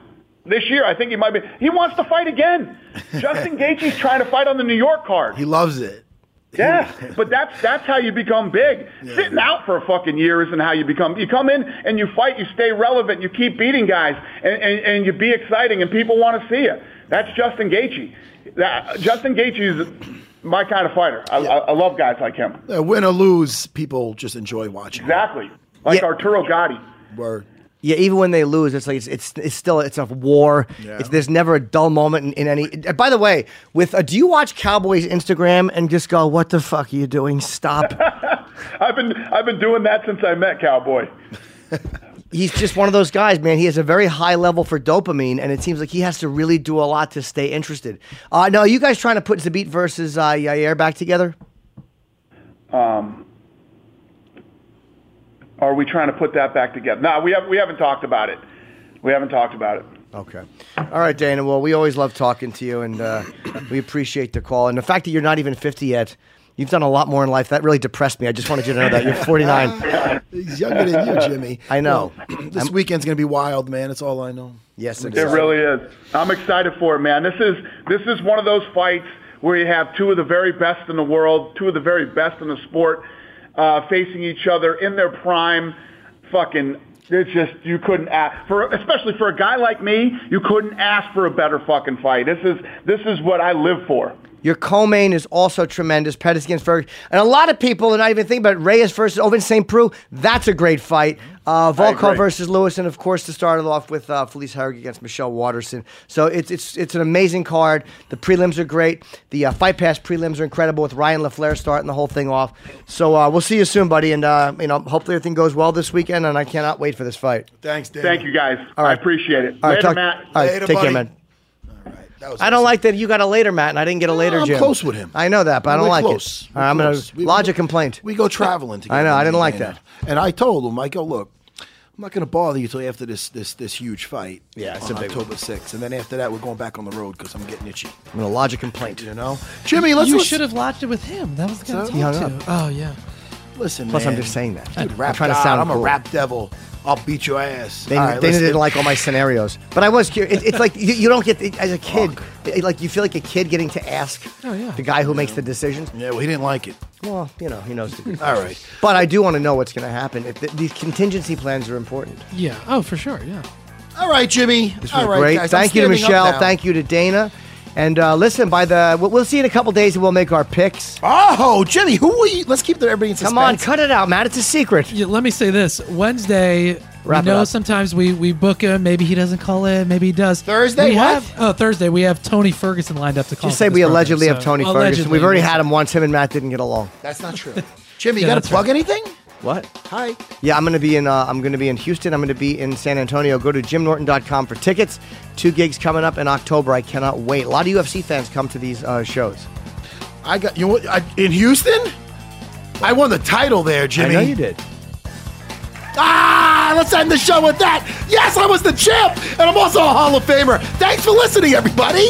this year. I think he might be. He wants to fight again. [LAUGHS] Justin Gaethje's trying to fight on the New York card. He loves it. Yeah, [LAUGHS] but that's that's how you become big. Sitting out for a fucking year isn't how you become. You come in and you fight, you stay relevant, you keep beating guys, and, and, and you be exciting, and people want to see you. That's Justin Gaethje. That, Justin Gaethje is my kind of fighter. I, I, I love guys like him. Uh, win or lose, people just enjoy watching. Exactly, like Arturo Gatti. Word. Yeah, even when they lose, it's like it's it's, it's still it's a war. Yeah. It's, there's never a dull moment in, in any. uh, By the way, with uh, do you watch Cowboys Instagram and just go, "What the fuck are you doing? Stop." [LAUGHS] I've been I've been doing that since I met Cowboy. [LAUGHS] He's just one of those guys, man. He has a very high level for dopamine, and it seems like he has to really do a lot to stay interested. Uh, no, are you guys trying to put Zabit versus uh, Yair back together? Um, are we trying to put that back together? No, we have we haven't talked about it. We haven't talked about it. Okay. All right, Dana. Well, we always love talking to you, and uh, we appreciate the call. And the fact that you're not even 50 yet, you've done a lot more in life. That really depressed me. I just wanted you to know that you're 49. He's younger than you, Jimmy. I know. Well, this weekend's gonna be wild, man. It's all I know. Yes, it is. It really is. I'm excited for it, man. This is this is one of those fights where you have two of the very best in the world, two of the very best in the sport, uh, facing each other in their prime. Fucking, it's just you couldn't ask for, especially for a guy like me, you couldn't ask for a better fucking fight. This is this is what I live for. Your co-main is also tremendous. Pettis against Ferguson. And a lot of people are not even thinking about Reyes versus Ovince St. Preux. That's a great fight. Uh, Volkov versus Lewis, and of course to start it off with uh, Felice Herrig against Michelle Waterson. So it's it's it's an amazing card. The prelims are great. The uh, Fight Pass prelims are incredible with Ryan LaFlare starting the whole thing off. So uh, we'll see you soon, buddy. And uh, you know, hopefully everything goes well this weekend. And I cannot wait for this fight. Thanks, Dana. Thank you guys. All right. I appreciate it. All right, Later, talk- Matt. All right, Later, take care, man. That was I don't like that you got a later, Matt, and I didn't get a later, I'm Jim. close with him. I know that, but I don't We're like close. it. We're All right, I'm going close. to We- lodge a complaint. We go traveling [LAUGHS] together. I know. I didn't like that. And I told him, I go, look, I'm not going to bother you until after this this this huge fight. Yeah, it's on a big October 6th, and then after that, we're going back on the road because I'm getting itchy. I'm going to lodge a complaint. You know, Jimmy, let's you let's- should have lodged it with him. That was the guy So? to He hung talk up. to. Oh yeah. Listen. Plus, man. I'm just saying that. Dude, I'm rap trying to sound I'm cool. a rap devil. I'll beat your ass. They, All right, Dana let's- didn't like all my scenarios, but I was curious. It, it's like you, you don't get the, as a kid, it- like you feel like a kid getting to ask Oh, yeah. the guy who makes the decisions. Yeah, well, he didn't like it. Well, you know, he knows. The [LAUGHS] All right. But I do want to know what's going to happen. If the, these contingency plans are important. Yeah. Oh, for sure. Yeah. All right, Jimmy. This was All right, great. guys, I'm Thank you to Michelle. Thank you to Dana. And uh, listen, by the we'll, we'll see in a couple days, and we'll make our picks. Oh, Jimmy, who will you? Let's keep the everybody in suspense. Come on, cut it out, Matt. It's a secret. Yeah, let me say this: Wednesday, Wrap we it know up. sometimes we we book him. Maybe he doesn't call in. Maybe he does. Thursday, we what? have oh Thursday. We have Tony Ferguson lined up to call. Just for say this we program, allegedly have so- Tony Ferguson. allegedly, We've already had him once. Him and Matt didn't get along. That's not true. Jimmy, you Yeah, got to that's plug right. anything? What? Hi. Yeah, I'm going to be in. Uh, I'm going to be in Houston. I'm going to be in San Antonio. Go to jimnorton.com for tickets. Two gigs coming up in October. I cannot wait. A lot of UFC fans come to these uh, shows. I got you. know what, I, in Houston, I won the title there, Jimmy. I know you did. Ah, let's end the show with that. Yes, I was the champ, and I'm also a Hall of Famer. Thanks for listening, everybody.